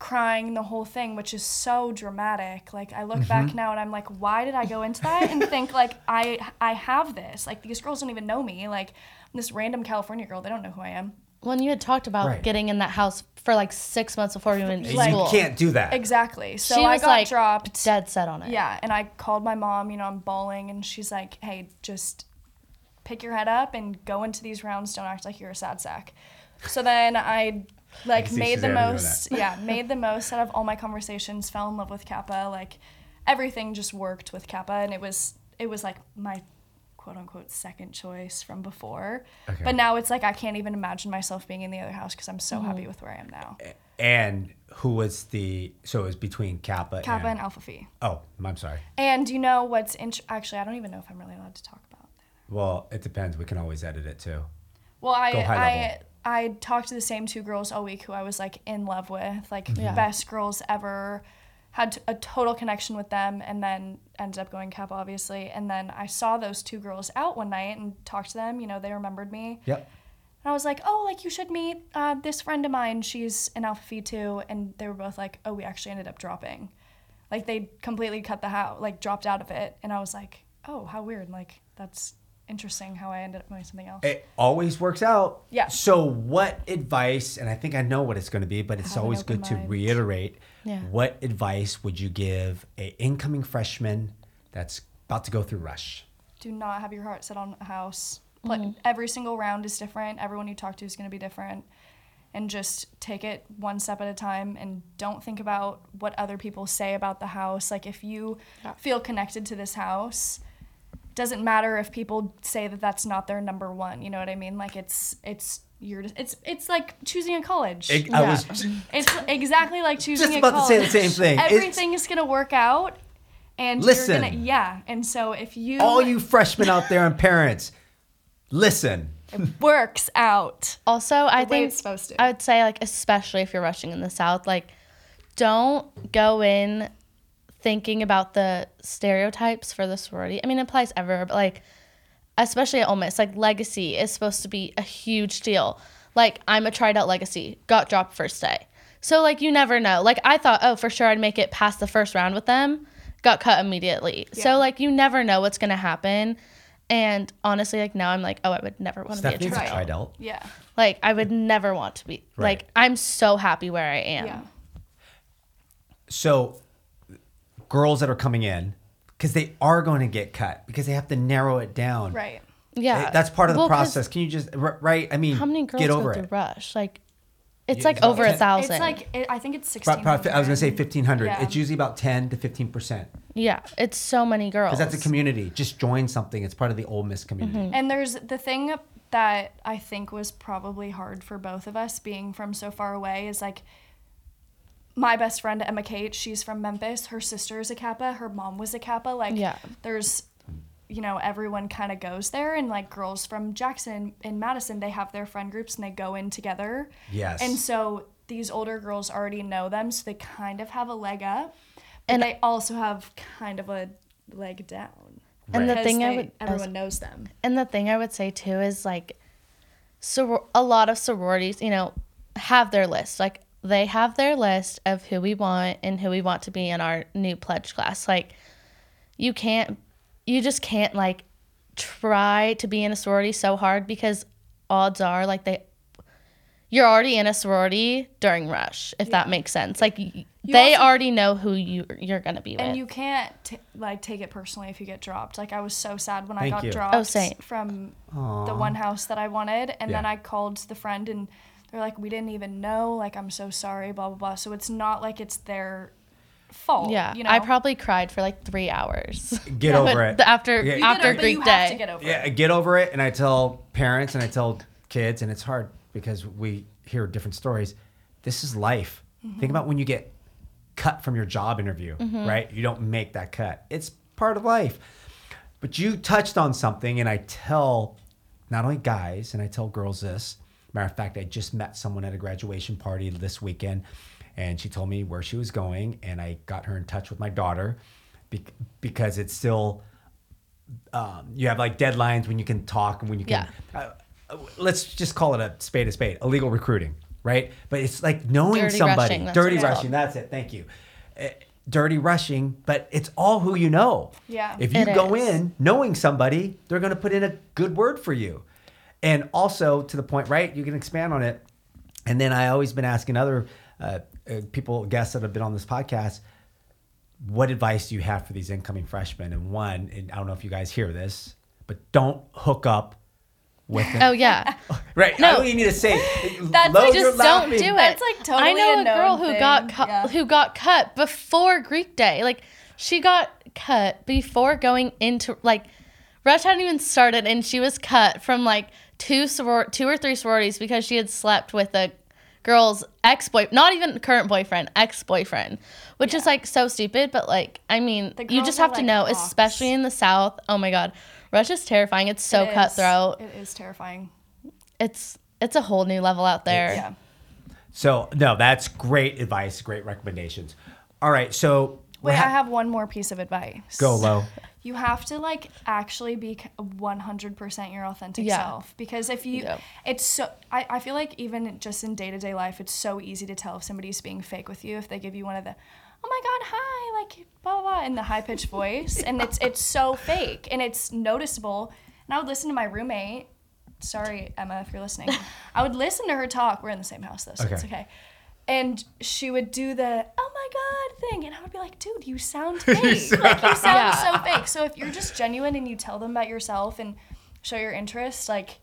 crying the whole thing which is so dramatic like i look Mm-hmm. back now and i'm like why did i go into that and think like i i have this like these girls don't even know me like this random california girl they don't know who i am When you had talked about Right. getting in that house for like six months before you went to Like- school. you can't do that. exactly so she i was got like dropped dead set on it. yeah and i called my mom you know i'm bawling and she's like hey just pick your head up and go into these rounds don't act like you're a sad sack so then i like see made the Susanna doing most yeah made the most out of all my conversations fell in love with kappa like everything just worked with kappa and it was it was like my quote unquote second choice from before Okay. but now it's like i can't even imagine myself being in the other house because i'm so Mm-hmm. happy with where i am now And who was the? So it was between Kappa. kappa and and alpha phi Oh, I'm sorry. and you know what's int- actually i don't even know if i'm really allowed to talk about that Well, it depends. We can always edit it too. Well, I I. I talked to the same two girls all week who I was like in love with, like Mm-hmm. Yeah. best girls ever. Had t- a total connection with them, and then ended up going Kappa, obviously. And then I saw those two girls out one night and talked to them. You know, they remembered me. Yep. And I was like, oh, like you should meet uh, this friend of mine. She's an Alpha Phi too. And they were both like, oh, we actually ended up dropping. Like they completely cut the house, like dropped out of it. And I was like, oh, how weird. Like that's interesting how I ended up doing something else. It always works out. Yeah. So, what advice, and I think I know what it's going to be, but it's always open good to reiterate. Yeah. What advice would you give a incoming freshman that's about to go through rush? do not have your heart set on a house. Mm-hmm. Play, Every single round is different. Everyone you talk to is going to be different. And just take it one step at a time and don't think about what other people say about the house. Like, if you feel connected to this house, doesn't matter if people say that that's not their number one. You know what I mean? Like, it's, it's, you're just, it's, it's like choosing a college. I Yeah. was It's exactly like choosing college. just a about to college. say the same thing. It's- Everything's going to work out. And Listen. you're gonna, yeah. And so if you, all you freshmen out there and parents, listen. It works out. Also, I way think it's supposed to. I would say like especially if you're rushing in the South, like don't go in thinking about the stereotypes for the sorority. I mean, it applies ever, but like especially at Ole Miss, like legacy is supposed to be a huge deal. Like I'm a tried out legacy, got dropped first day. So like you never know. Like I thought, oh, for sure I'd make it past the first round with them, got cut immediately. Yeah. So like you never know what's gonna happen. And honestly, like now I'm like, oh, I would never want to be a tried. a trial. Right. Yeah. Like I would never want to be. Right. Like I'm so happy where I am. Yeah. So, girls that are coming in, because they are going to get cut because they have to narrow it down. Right. Yeah. That's part of the process. Can you just r- right? I mean, How many girls get go over through it. rush? Like it's Yeah, like it's about over a thousand. It's like it, I think it's Pro- sixteen. pro- I was going to say 1500. Yeah. It's usually about 10 to 15%. yeah, it's so many girls. Because that's a community. Just join something. It's part of the Ole Miss community. Mm-hmm. And there's the thing that I think was probably hard for both of us being from so far away is like my best friend Emma Kate, she's from Memphis. Her sister is a Kappa. Her mom was a Kappa. Like Yeah. there's you know, everyone kind of goes there and like girls from Jackson and Madison, they have their friend groups and they go in together. Yes. And so these older girls already know them, so they kind of have a leg up. But And- they also have kind of a leg down. And the because thing I they- would- I was- everyone knows them. And the thing I would say too is like, so a lot of sororities, you know, have their list. Like they have their list of who we want and who we want to be in our new pledge class. Like you can't, you just can't like try to be in a sorority so hard because odds are like they, you're already in a sorority during rush, if that makes sense. Like y they also- already know who you you're gonna be with. And you can't t- like take it personally if you get dropped. Like I was so sad when I got you. Oh, dropped Oh, same. from Aw. the one house that I wanted, and then I called the friend, and they're like, "We didn't even know. Like I'm so sorry." Blah blah blah. So it's not like it's their fault. yeah, you know. I probably cried for like three hours. Get over it. after Yeah. You get after o- but Greek you day. have to get over Yeah, it. get over it. And I tell parents and I tell kids, and it's hard because we hear different stories. This is life. Mm-hmm. Think about when you get cut from your job interview, right? You don't make that cut. It's part of life. But you touched on something, and I tell not only guys, and I tell girls this. Matter of fact, I just met someone at a graduation party this weekend, and she told me where she was going, and I got her in touch with my daughter bec- because it's still um, you have like deadlines when you can talk and when you can. Uh, uh, let's just call it a spade a spade, illegal recruiting, right? But it's like knowing Dirty somebody, rushing, dirty what it's rushing. That's it. Thank you. Uh, dirty rushing, but it's all who you know. Yeah. If you It go is. in knowing somebody, they're going to put in a good word for you. And also to the point, right? You can expand on it. And then I always been asking other uh, uh, people, guests that have been on this podcast, what advice do you have for these incoming freshmen? And one, and I don't know if you guys hear this, but don't hook up with them. Oh yeah. right. I No. don't even need to say. That's Lo, like, you're just don't laughing. do it. That's, like, totally I know a a, girl known who got thing. cut Yeah. who got cut before Greek Day. Like she got cut before going into like Rush hadn't even started and she was cut from like two soror- two or three sororities because she had slept with a girl's ex-boy not even current boyfriend ex-boyfriend which is like so stupid but like i mean you just are, have to like, know hawks. especially in the south oh my god rush is terrifying it's so It is. cutthroat It is terrifying. it's it's a whole new level out there Yeah. So no, that's great advice, great recommendations. All right, so Wait, what I have one more piece of advice. go low. You have to like actually be 100% your authentic Yeah. self because if you Yep. it's so I, I feel like even just in day-to-day life it's so easy to tell if somebody's being fake with you if they give you one of the oh my god hi like blah blah, blah in the high-pitched voice and it's it's so fake and it's noticeable and I would listen to my roommate sorry Emma if you're listening I would listen to her talk we're in the same house though so it's Okay. Okay and she would do the oh my god thing and i would be like dude you sound fake like you sound Yeah. so fake so if you're just genuine and you tell them about yourself and show your interest like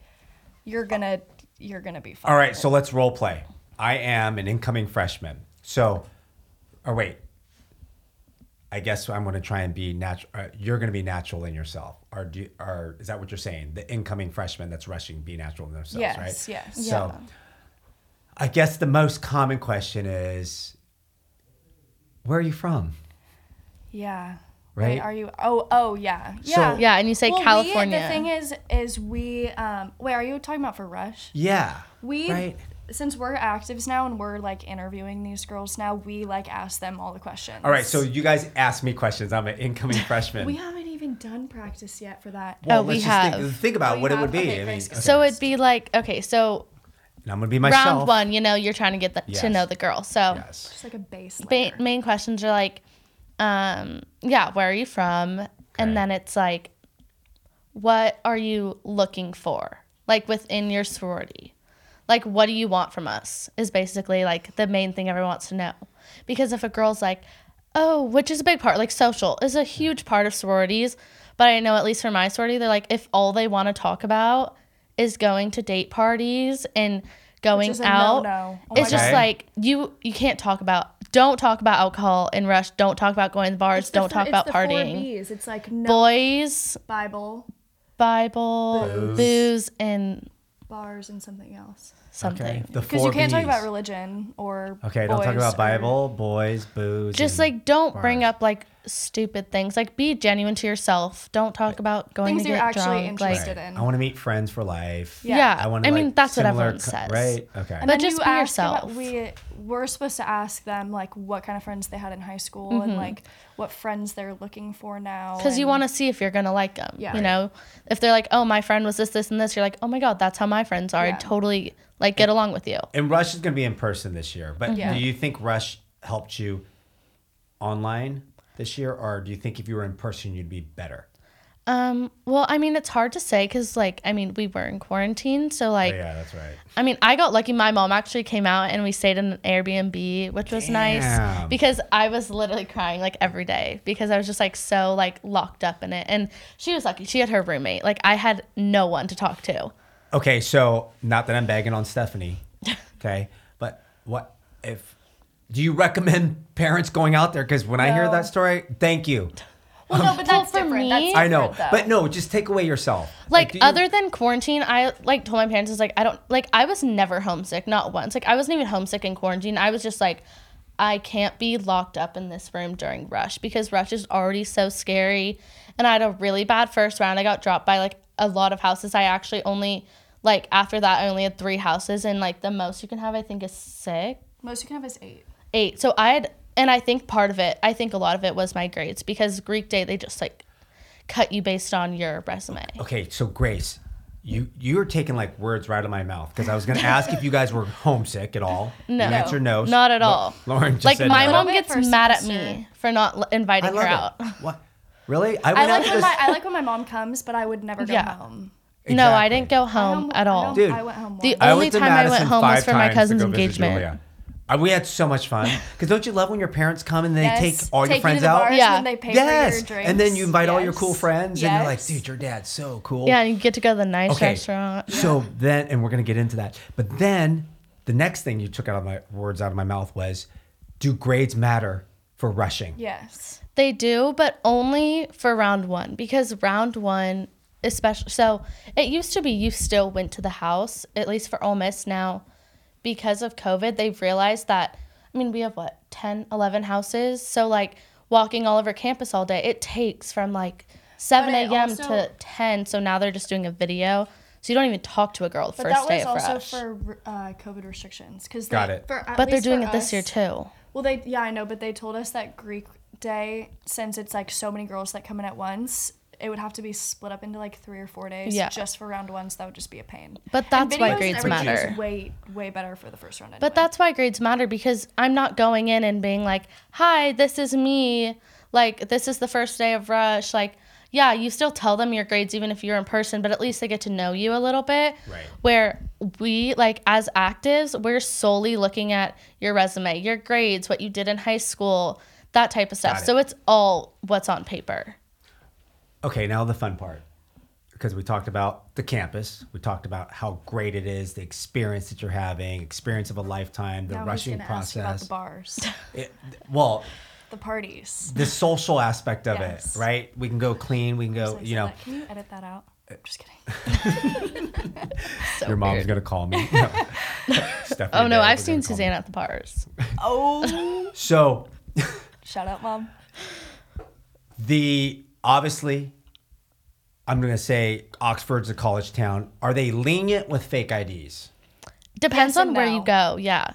you're gonna you're gonna be fine All right, so let's role play. I am an incoming freshman. So, or wait, I guess I'm going to try and be natural. Uh, you're going to be natural in yourself, or do you, or is that what you're saying? The incoming freshman that's rushing be natural in themselves, yes right? yes So, Yeah. I guess the most common question is, where are you from? yeah Right? Wait, are you oh oh yeah So- yeah Yeah, and you say Well, we- California. the thing is is we um wait are you talking about for rush Yeah. we right. since we're actives now and we're like interviewing these girls now we like ask them all the questions All right, so you guys ask me questions. I'm an incoming freshman. we haven't even done practice yet for that well, Oh, we let's just have. think about Oh, you what it have? would be. Okay, I mean, thanks, guys. So it'd be like, okay, so And I'm going to be myself. round one, you know, you're trying to get the, Yes. to know the girl. So Yes. just like a base ba- main questions are like, um, yeah, where are you from? Okay. And then it's like, what are you looking for? Like within your sorority. Like, what do you want from us? Is basically like the main thing everyone wants to know. Because if a girl's like, oh, which is a big part, like social is a huge part of sororities. But I know, at least for my sorority, they're like, if all they want to talk about is going to date parties and going is out, no-no. Oh it's just God. like you you can't talk about don't talk about alcohol and rush. Don't talk about going to bars. It's don't fo- talk it's about the four partying. Bs. It's like no Boys, Bible, Bible, Booze. booze, and bars, and something else. Something. Because four you can't talk about religion or Okay, don't talk boys about or- Bible, boys, booze. Just like don't bring up like stupid things. Like be genuine to yourself. Don't talk about going Things to you're get actually drunk. interested Like in. I want to meet friends for life. yeah, Yeah. I want I, to. mean like, that's what everyone co- says. Right. Okay. And But just you be ask about- we we're supposed to ask them like what kind of friends they had in high school Mm-hmm. and like what friends they're looking for now. Because you want to see if you're gonna like them. Yeah. You know, if they're like, "Oh, my friend was this, this, and this," you're like, "Oh my god, that's how my friends are. I Yeah. totally like get along with you." and Rush is going to be in person this year. But Yeah. do you think Rush helped you online this year, or do you think if you were in person you'd be better? Um. Well, I mean, it's hard to say because, like, I mean, we were in quarantine, so like, oh, yeah, that's right. I mean, I got lucky. My mom actually came out and we stayed in an Airbnb, which was nice because I was literally crying like every day because I was just like so like locked up in it. And she was lucky; she had her roommate. Like I had no one to talk to. Okay, so not that I'm bagging on Stephanie, okay, but what if? Do you recommend parents going out there? Because when I hear that story, thank you. Well, no, um, but Well, that's for different. me- That's I know, different, though. but no, just take away yourself. Like do you- other than quarantine, I like told my parents is like I don't like I was never homesick, not once. Like I wasn't even homesick in quarantine. I was just like I can't be locked up in this room during rush because rush is already so scary. And I had a really bad first round. I got dropped by like a lot of houses. I actually only like after that I only had three houses and like the most you can have I think is six Most you can have is eight. eight. So I had, and I think part of it, I think a lot of it was my grades because Greek day they just like cut you based on your resume. Okay, so Grace, you you're taking like words right out of my mouth because I was going to ask if you guys were homesick at all. No. You answered no. Not at Lo- all. Lauren just like said my no. mom gets mad at me for not l- I inviting love her out. What? Really? I I went out like when this. my I like when my mom comes, but I would never go Yeah. home. No, I didn't go home home- at all. Dude. I went home The once. I only went to time I went home was for my cousin's go visit engagement. Julia. Uh, we had so much fun because don't you love when your parents come and they Yes, take all take your you friends to the out? Yeah. and they pay yes, for your drinks. and then you invite all your cool friends, and you're like, dude, your dad's so cool. Yeah, and you get to go to the nice Okay. restaurant. So then, and we're gonna get into that, but then the next thing you took out of my words out of my mouth was, do grades matter for rushing? Yes. They do, but only for round one because round one, especially, so it used to be you still went to the house, at least for Ole Miss. Now, because of COVID, they've realized that, I mean, we have what, 10, 11 houses? So, like, walking all over campus all day, it takes from like 7 a.m. also- to 10. So now they're just doing a video. So you don't even talk to a girl the But first that day was also for uh, COVID restrictions because Got it. For, at but they're doing for it this year too. Well, they yeah, I know, but they told us that Greek Day, since it's like so many girls that come in at once, it would have to be split up into like three or four days. Yeah. Just for round one, so that would just be a pain. But that's why grades matter. Way way better for the first round. But that's why grades matter because I'm not going in and being like, "Hi, this is me. Like, this is the first day of rush." Like, yeah, you still tell them your grades even if you're in person, but at least they get to know you a little bit. Right. Where we like as actives, we're solely looking at your resume, your grades, what you did in high school, that type of stuff. It. So it's all what's on paper. Okay, now the fun part. Because we talked about the campus, we talked about how great it is, the experience that you're having, experience of a lifetime, the now rushing he's gonna ask you about process. the bars, It- well, the parties. the social aspect of Yes. it, right? We can go clean, we can go, you know, that. Can you edit that out? Uh, Just kidding. So your mom's weird. gonna call me. No. Oh no, I've seen gonna me. Suzanne at the bars. Oh, So shout out, mom. the obviously, I'm gonna say Oxford's a college town. Are they lenient with fake IDs? Depends Yes on where no. you go. Yeah.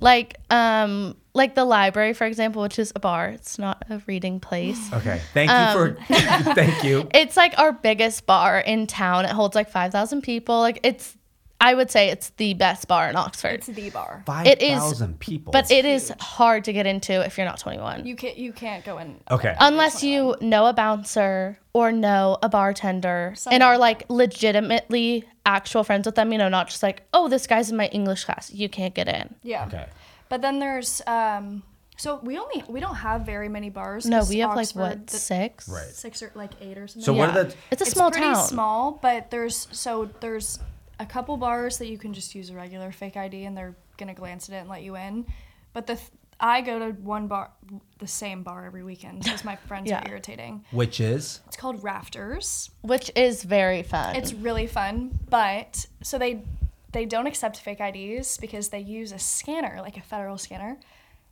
Like um like the library for example, which is a bar. It's not a reading place. Okay, thank you Um, for thank you. It's like our biggest bar in town. It holds like 5,000 people. Like it's I would say it's the best bar in Oxford. It's the bar. Five it is- thousand people. but it is hard to get into if you're not 21. You can't. You can't go in. Okay. Unless you know a bouncer or know a bartender Something and are like like legitimately actual friends with them, you know, not just like, oh, this guy's in my English class. You can't get in. Yeah. okay. But then there's um. So we only we don't have very many bars. No, 'cause we have like what, the- six? Right. six or like eight or something. So what Yeah. are the It's a small pretty town. small, but there's so there's a couple bars that you can just use a regular fake ID and they're gonna glance at it and let you in. But the th- I go to one bar, the same bar every weekend because my friends Yeah. are irritating. which is It's called Rafters. Which is very fun. It's really fun, but so they they don't accept fake IDs because they use a scanner, like a federal scanner,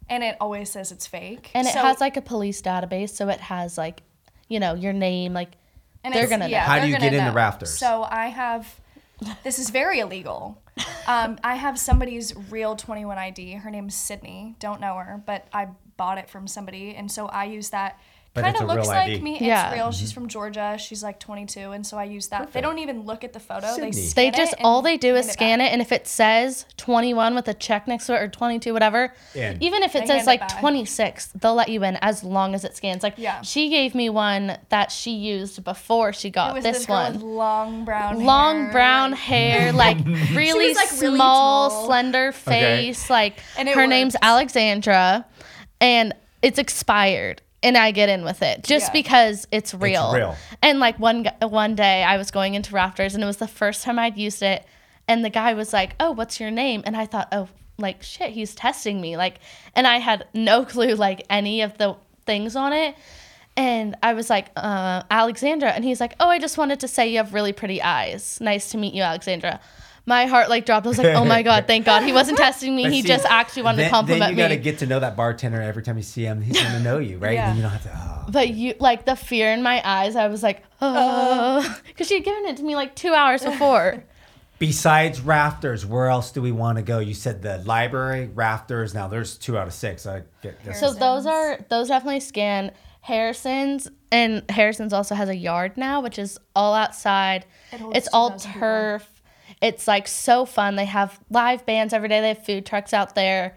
and it always says it's fake. and it has like a police database, so it has like, you know, your name, like And They're gonna know. yeah, How do they're you get in the rafters? So I have, this is very illegal. Um, I have somebody's real 21 ID. Her name's Sydney. Don't know her, but I bought it from somebody, and so I use that. But Kind of looks real like ID. me. It's Yeah. real. Mm-hmm. She's from Georgia. She's like 22, and so I use that. They don't even look at the photo. They Sydney. scan they just it all they do is hand scan back. it, and if it says 21 with a check next to it or 22 whatever, In. even if it They says hand it like 26, they'll let you in as long as it scans. Like Yeah. she gave me one that she used before she It got was this, this, girl with one. long brown Long hair, brown like- hair, like really was, like, really small, tall. slender face. Like And it her name's. Alexandra, and it's expired. And I get in with it just Yeah. because it's real. real. And like one one day I was going into Rafters and it was the first time I'd used it, and the guy was like, "Oh, what's your name?" And I thought, "Oh, like shit, he's testing me." Like, and I had no clue like any of the things on it. And I was like, uh, Alexandra. And he's like, Oh, I just wanted to say you have really pretty eyes. Nice to meet you, Alexandra. My heart like dropped. I was like, oh my god, thank God he wasn't testing me. But he see, just actually wanted then, to compliment me. Then you got to get to know that bartender every time you see him. He's going to know you, right? Yeah. And you don't have to. Oh. but you like the fear in my eyes. I was like, oh, oh. because she had given it to me like two hours before. Besides rafters, where else do we want to go? You said the library, rafters. Now there's two out of six. I get this. So those are those definitely scan Harrison's, and Harrison's also has a yard now, which is all outside. It holds It's all turf. people. Turf. It's like so fun. They have live bands every day. They have food trucks out there.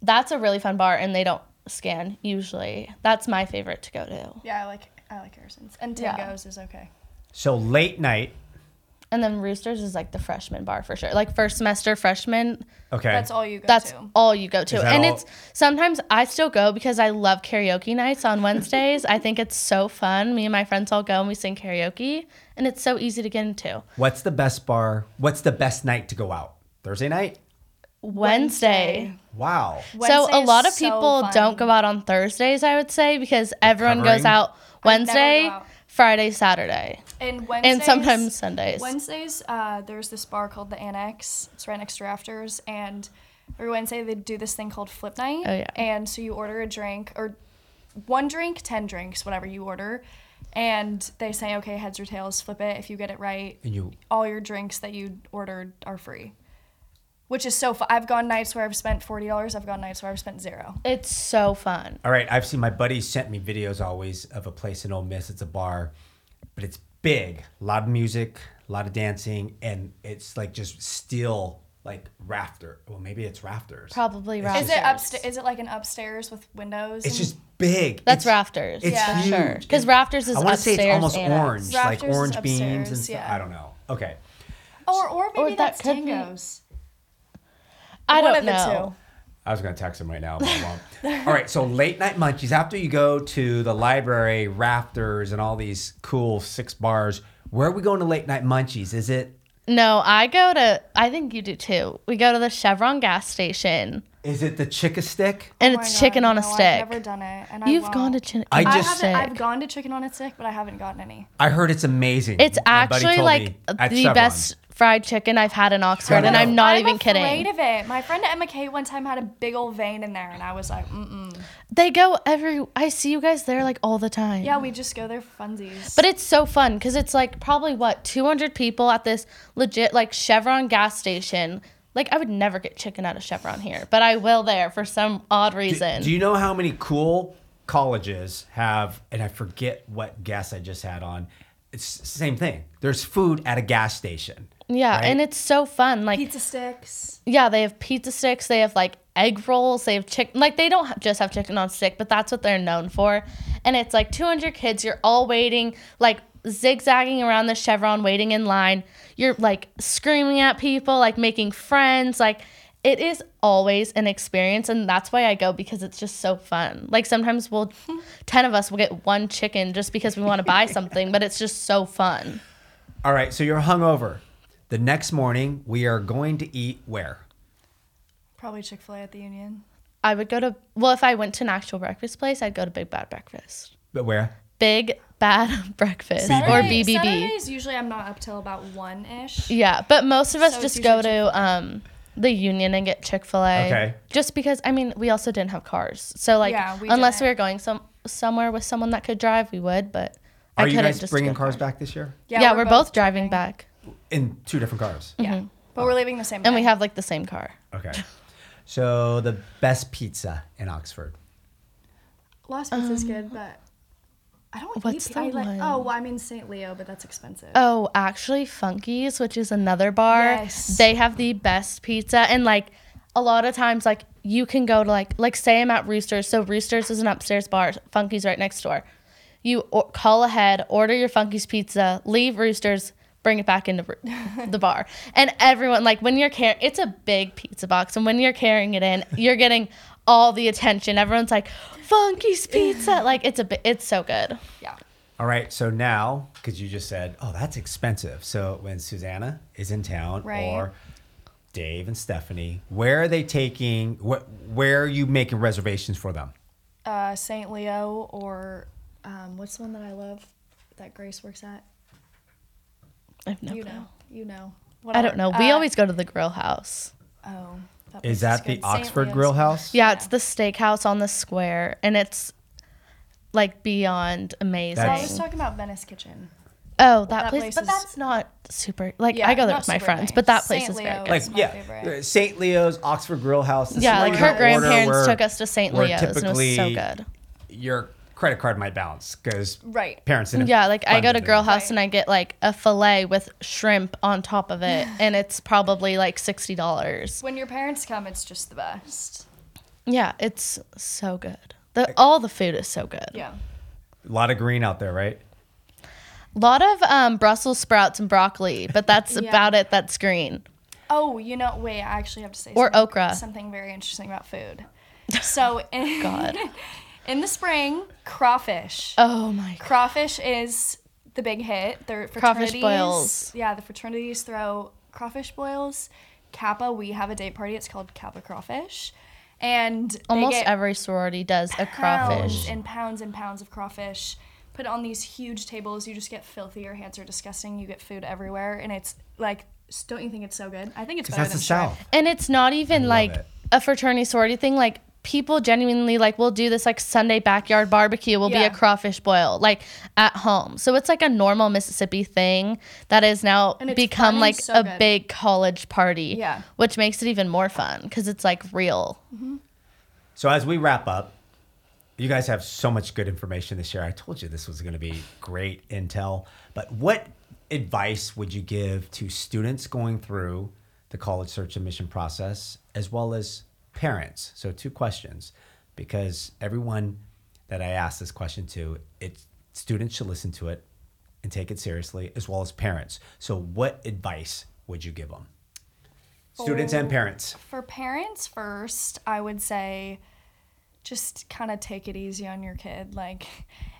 That's a really fun bar, and they don't scan usually. That's my favorite to go to. Yeah, I like I like Harrison's. And Yeah. Tango's is okay. so late night. And then Roosters is like the freshman bar for sure. Like first semester freshman, Okay. That's all you go that's to. all you go to. And all- it's sometimes I still go because I love karaoke nights on Wednesdays. I think it's so fun. Me and my friends all go and we sing karaoke, and it's so easy to get into. What's the best bar? What's the best night to go out? Thursday night? Wednesday. Wow. So a lot of so people fun. don't go out on Thursdays, I would say, because everyone covering? goes out Wednesday, out. Friday, Saturday, And Wednesdays, and sometimes Sundays. Wednesdays, uh, there's this bar called the Annex. It's right next to Rafters, and every Wednesday they do this thing called Flip Night. Oh, yeah. And so you order a drink or one drink, ten drinks, whatever you order, and they say, okay, heads or tails, flip it. If you get it right, And you all your drinks that you ordered are free. Which is so fun. I've gone nights where I've spent forty dollars. I've gone nights where I've spent zero. It's so fun. All right, I've seen my buddies sent me videos always of a place in Ole Miss. It's a bar, but it's big, a lot of music, a lot of dancing, and it's like just steel like rafter. Well, maybe it's rafters. Probably It's rafters. Is it upstairs? Is it like an upstairs with windows? It's and- just big. That's It's- rafters. It's Yeah. huge. Sure. Because rafters is I want to say upstairs. it's almost and up. orange, like Rafters is orange beams and stuff. yeah. I don't know. Okay. or or maybe that that's could be- I One don't of the know. I was gonna text him right now, but I won't. all right, so late night munchies. After you go to the library, rafters, and all these cool six bars, where are we going to late night munchies? Is it No, I go to. I think you do too. We go to the Chevron gas station, is it the Chicka Stick? and it's chicken on a stick. I've never done it, and You've won't. gone to chicken. I I just- haven't. I've gone to chicken on a stick, but I haven't gotten any. I heard it's amazing. It's My buddy actually told like me at the Chevron. best fried chicken I've had in Oxford, and know. I'm not even kidding. I'm even afraid of it. My friend Emma Kate one time had a big old vein in there, and I was like, mm-mm. They go every. I see you guys there like all the time. Yeah, we just go there for funsies. But it's so fun because it's like probably what 200 people at this legit like Chevron gas station. Like I would never get chicken out of Chevron here, but I will there for some odd reason. do you know how many cool colleges have? And I forget what guest I just had on. It's the same thing. There's food at a gas station. yeah, right? and it's so fun. Like pizza sticks. yeah, they have pizza sticks. They have like egg rolls. They have chicken. Like they don't just have chicken on stick, but that's what they're known for. And it's like 200 kids. You're all waiting, like zigzagging around the Chevron, waiting in line. You're like screaming at people, like making friends. Like it is always an experience, and that's why I go because it's just so fun. Like sometimes we'll, 10 of us will get one chicken just because we want to buy something, but it's just so fun. All right, so you're hungover. The next morning, we are going to eat where? Probably Chick Fil A at the Union. I would go to well, if I went to an actual breakfast place, I'd go to Big Bad Breakfast. But where? Big Bad Breakfast or Saturday- BBB. Saturdays usually I'm not up till about one ish. Yeah, but most of us So just go usually to um the Union and get Chick Fil A. Okay. Just because I mean we also didn't have cars, so like Yeah, we unless we didn't. were going some somewhere with someone that could drive, we would. But I Are you couldn't guys just bringing go cars back this year? Yeah, yeah we're, both, driving back, In two different cars. Yeah, but we're leaving the same. and we have like the same car. Okay. So the best pizza in Oxford. Lost Pizza's good, but I don't. Um, what's eat, I the like, one? Oh, well, I'm in St. Leo, but that's expensive. Oh, actually, Funky's, which is another bar, Yes. they have the best pizza. And like a lot of times, like you can go to like like say I'm at Roosters. So Roosters is an upstairs bar. Funky's right next door. You or- call ahead, order your Funky's pizza, leave Roosters, bring it back into the bar, and everyone like when you're carrying, it's a big pizza box, and when you're carrying it in, you're getting all the attention. Everyone's like, Funky's pizza, like it's a bi- it's so good. yeah. All right. So now, because you just said, oh, that's expensive. So when Susanna is in town Right. or Dave and Stephanie, where are they taking, wh- where are you making reservations for them? Uh, St. Leo or um, what's the one that I love that Grace works at? I've no you clue. know, you know. I don't know. We Uh, always go to the grill house. Oh. that place Is that the St. Oxford Leo's. Grill House? Yeah, it's the steakhouse on the square, and it's like beyond amazing. I was talking about Venice Kitchen. oh, that, that place, place but is- that's not super. Like Yeah, I go there with my friends, nice. but that place St. is very good. Like That's my yeah, favorite. St. Leo's, Oxford Grill House. Yeah, like her grandparents where- took us to St. where Leo's, and it was so good. Your credit card might bounce because Right. parents didn't. Yeah, like I go to Girl Grill House Right. and I get like a fillet with shrimp on top of it, and it's probably like sixty dollars. When your parents come, it's just the best. Yeah, it's so good. The all the food is so good. Yeah. A lot of green out there, right? A lot of um, Brussels sprouts and broccoli, but that's Yeah. about it. That's green. Oh, you know, wait, I actually have to say Or something, okra. something very interesting about food. So, in, God. in the spring, crawfish. Oh my god. Crawfish is the big hit. The Crawfish boils. Yeah, the fraternities throw crawfish boils. Kappa, we have a date party. It's called Kappa Crawfish. And they Almost get every sorority does a crawfish. and pounds and pounds of crawfish put on these huge tables you just get filthy your hands are disgusting you get food everywhere and it's like don't you think it's so good i think it's Because better that's than the. South. And it's not even like it. a fraternity sorority thing. Like people genuinely like we'll do this like Sunday backyard barbecue will be a crawfish boil like at home. So it's like a normal Mississippi thing that is now become like so a good. big college party. Yeah. Which makes it even more fun because it's like real. So as we wrap up, you guys have so much good information this year. I told you this was going to be great intel. But what advice would you give to students going through the college search admission process, as well as parents? So two questions, because everyone that I ask this question to, it students should listen to it and take it seriously, as well as parents. So what advice would you give them? Students and parents. for parents first i would say just kind of take it easy on your kid like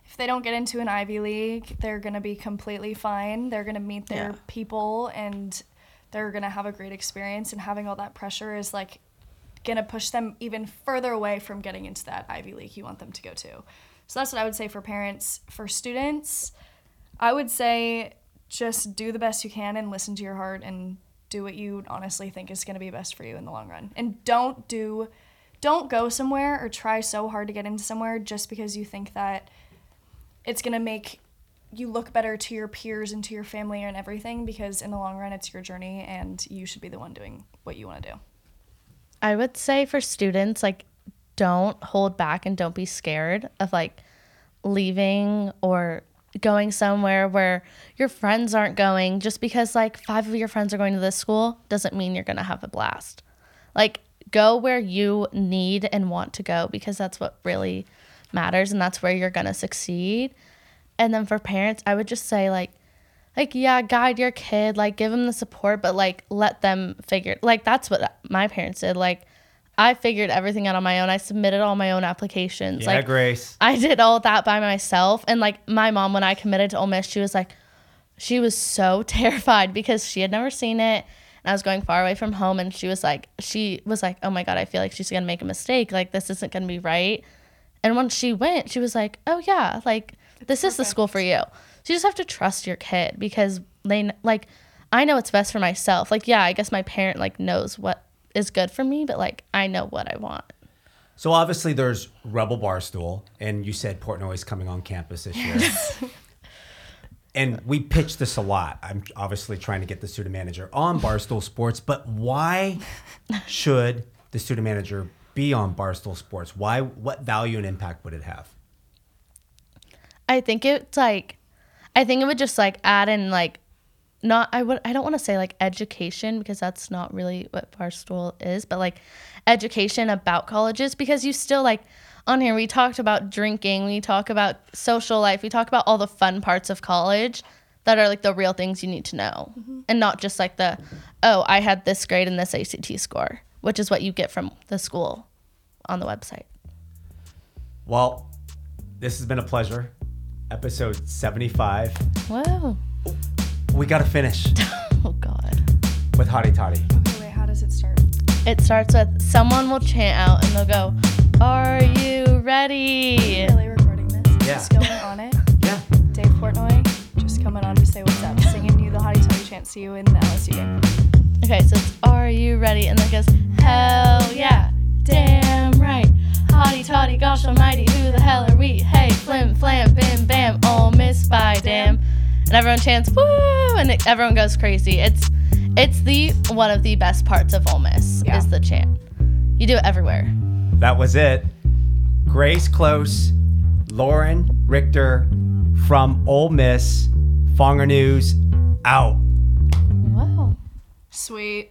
if they don't get into an ivy league they're going to be completely fine they're going to meet their Yeah. people and they're going to have a great experience and having all that pressure is like going to push them even further away from getting into that ivy league you want them to go to. So that's what i would say for parents. For students i would say just do the best you can and listen to your heart and do what you honestly think is going to be best for you in the long run. And don't do don't go somewhere or try so hard to get into somewhere just because you think that it's going to make you look better to your peers and to your family and everything because in the long run it's your journey and you should be the one doing what you want to do I would say for students, like, don't hold back and don't be scared of like leaving or going somewhere where your friends aren't going. Just because like five of your friends are going to this school doesn't mean you're going to have a blast. Like, go where you need and want to go because that's what really matters and that's where you're going to succeed. And then for parents, I would just say, like, like yeah guide your kid like give them the support but like let them figure like that's what my parents did. Like i figured everything out on my own. I submitted all my own applications. Yeah, like Grace. i did all that by myself. And like my mom when i committed to Ole Miss she was like she was so terrified because she had never seen it. And i was going far away from home and she was like she was like oh my god i feel like she's gonna make a mistake. Like this isn't gonna be right. And once she went she was like oh yeah like this is the school for you so you just have to trust your kid because they like i know what's best for myself like yeah i guess my parent like knows what is good for me but like i know what i want So obviously there's Rebel Barstool, and you said Portnoy is coming on campus this year. and we pitched this a lot. I'm obviously trying to get the student manager on Barstool Sports, but why should the student manager be on Barstool Sports? Why? What value and impact would it have? I think it's like I think it would just like add in like not I would I don't want to say like education because that's not really what Barstool is, but like education about colleges because you still like on here we talked about drinking, we talk about social life, we talk about all the fun parts of college that are like the real things you need to know mm-hmm. and not just like the oh, I had this grade and this ACT score, which is what you get from the school on the website. Well, this has been a pleasure. Episode 75. Whoa. We got to finish Oh god. with Hotty Toddy. okay wait how does it start It starts with someone will chant out and they'll go, Are you ready? really recording this Yeah. just going on it Yeah. dave portnoy just coming on to say what's up singing you the hotty toddy can't see you in the LSU game. Okay, so it's Are you ready? And then it goes, Hell yeah, damn right. Hotty toddy, gosh almighty, who the hell are we? Hey, flim flam, bim bam, Ole Miss by damn. And everyone chants, woo! And it, everyone goes crazy. It's it's the one of the best parts of Ole Miss Yeah. is the chant. You do it everywhere. That was it. Grace Close, Lauren Richter from Ole Miss, Fonger News, out. Wow. Sweet.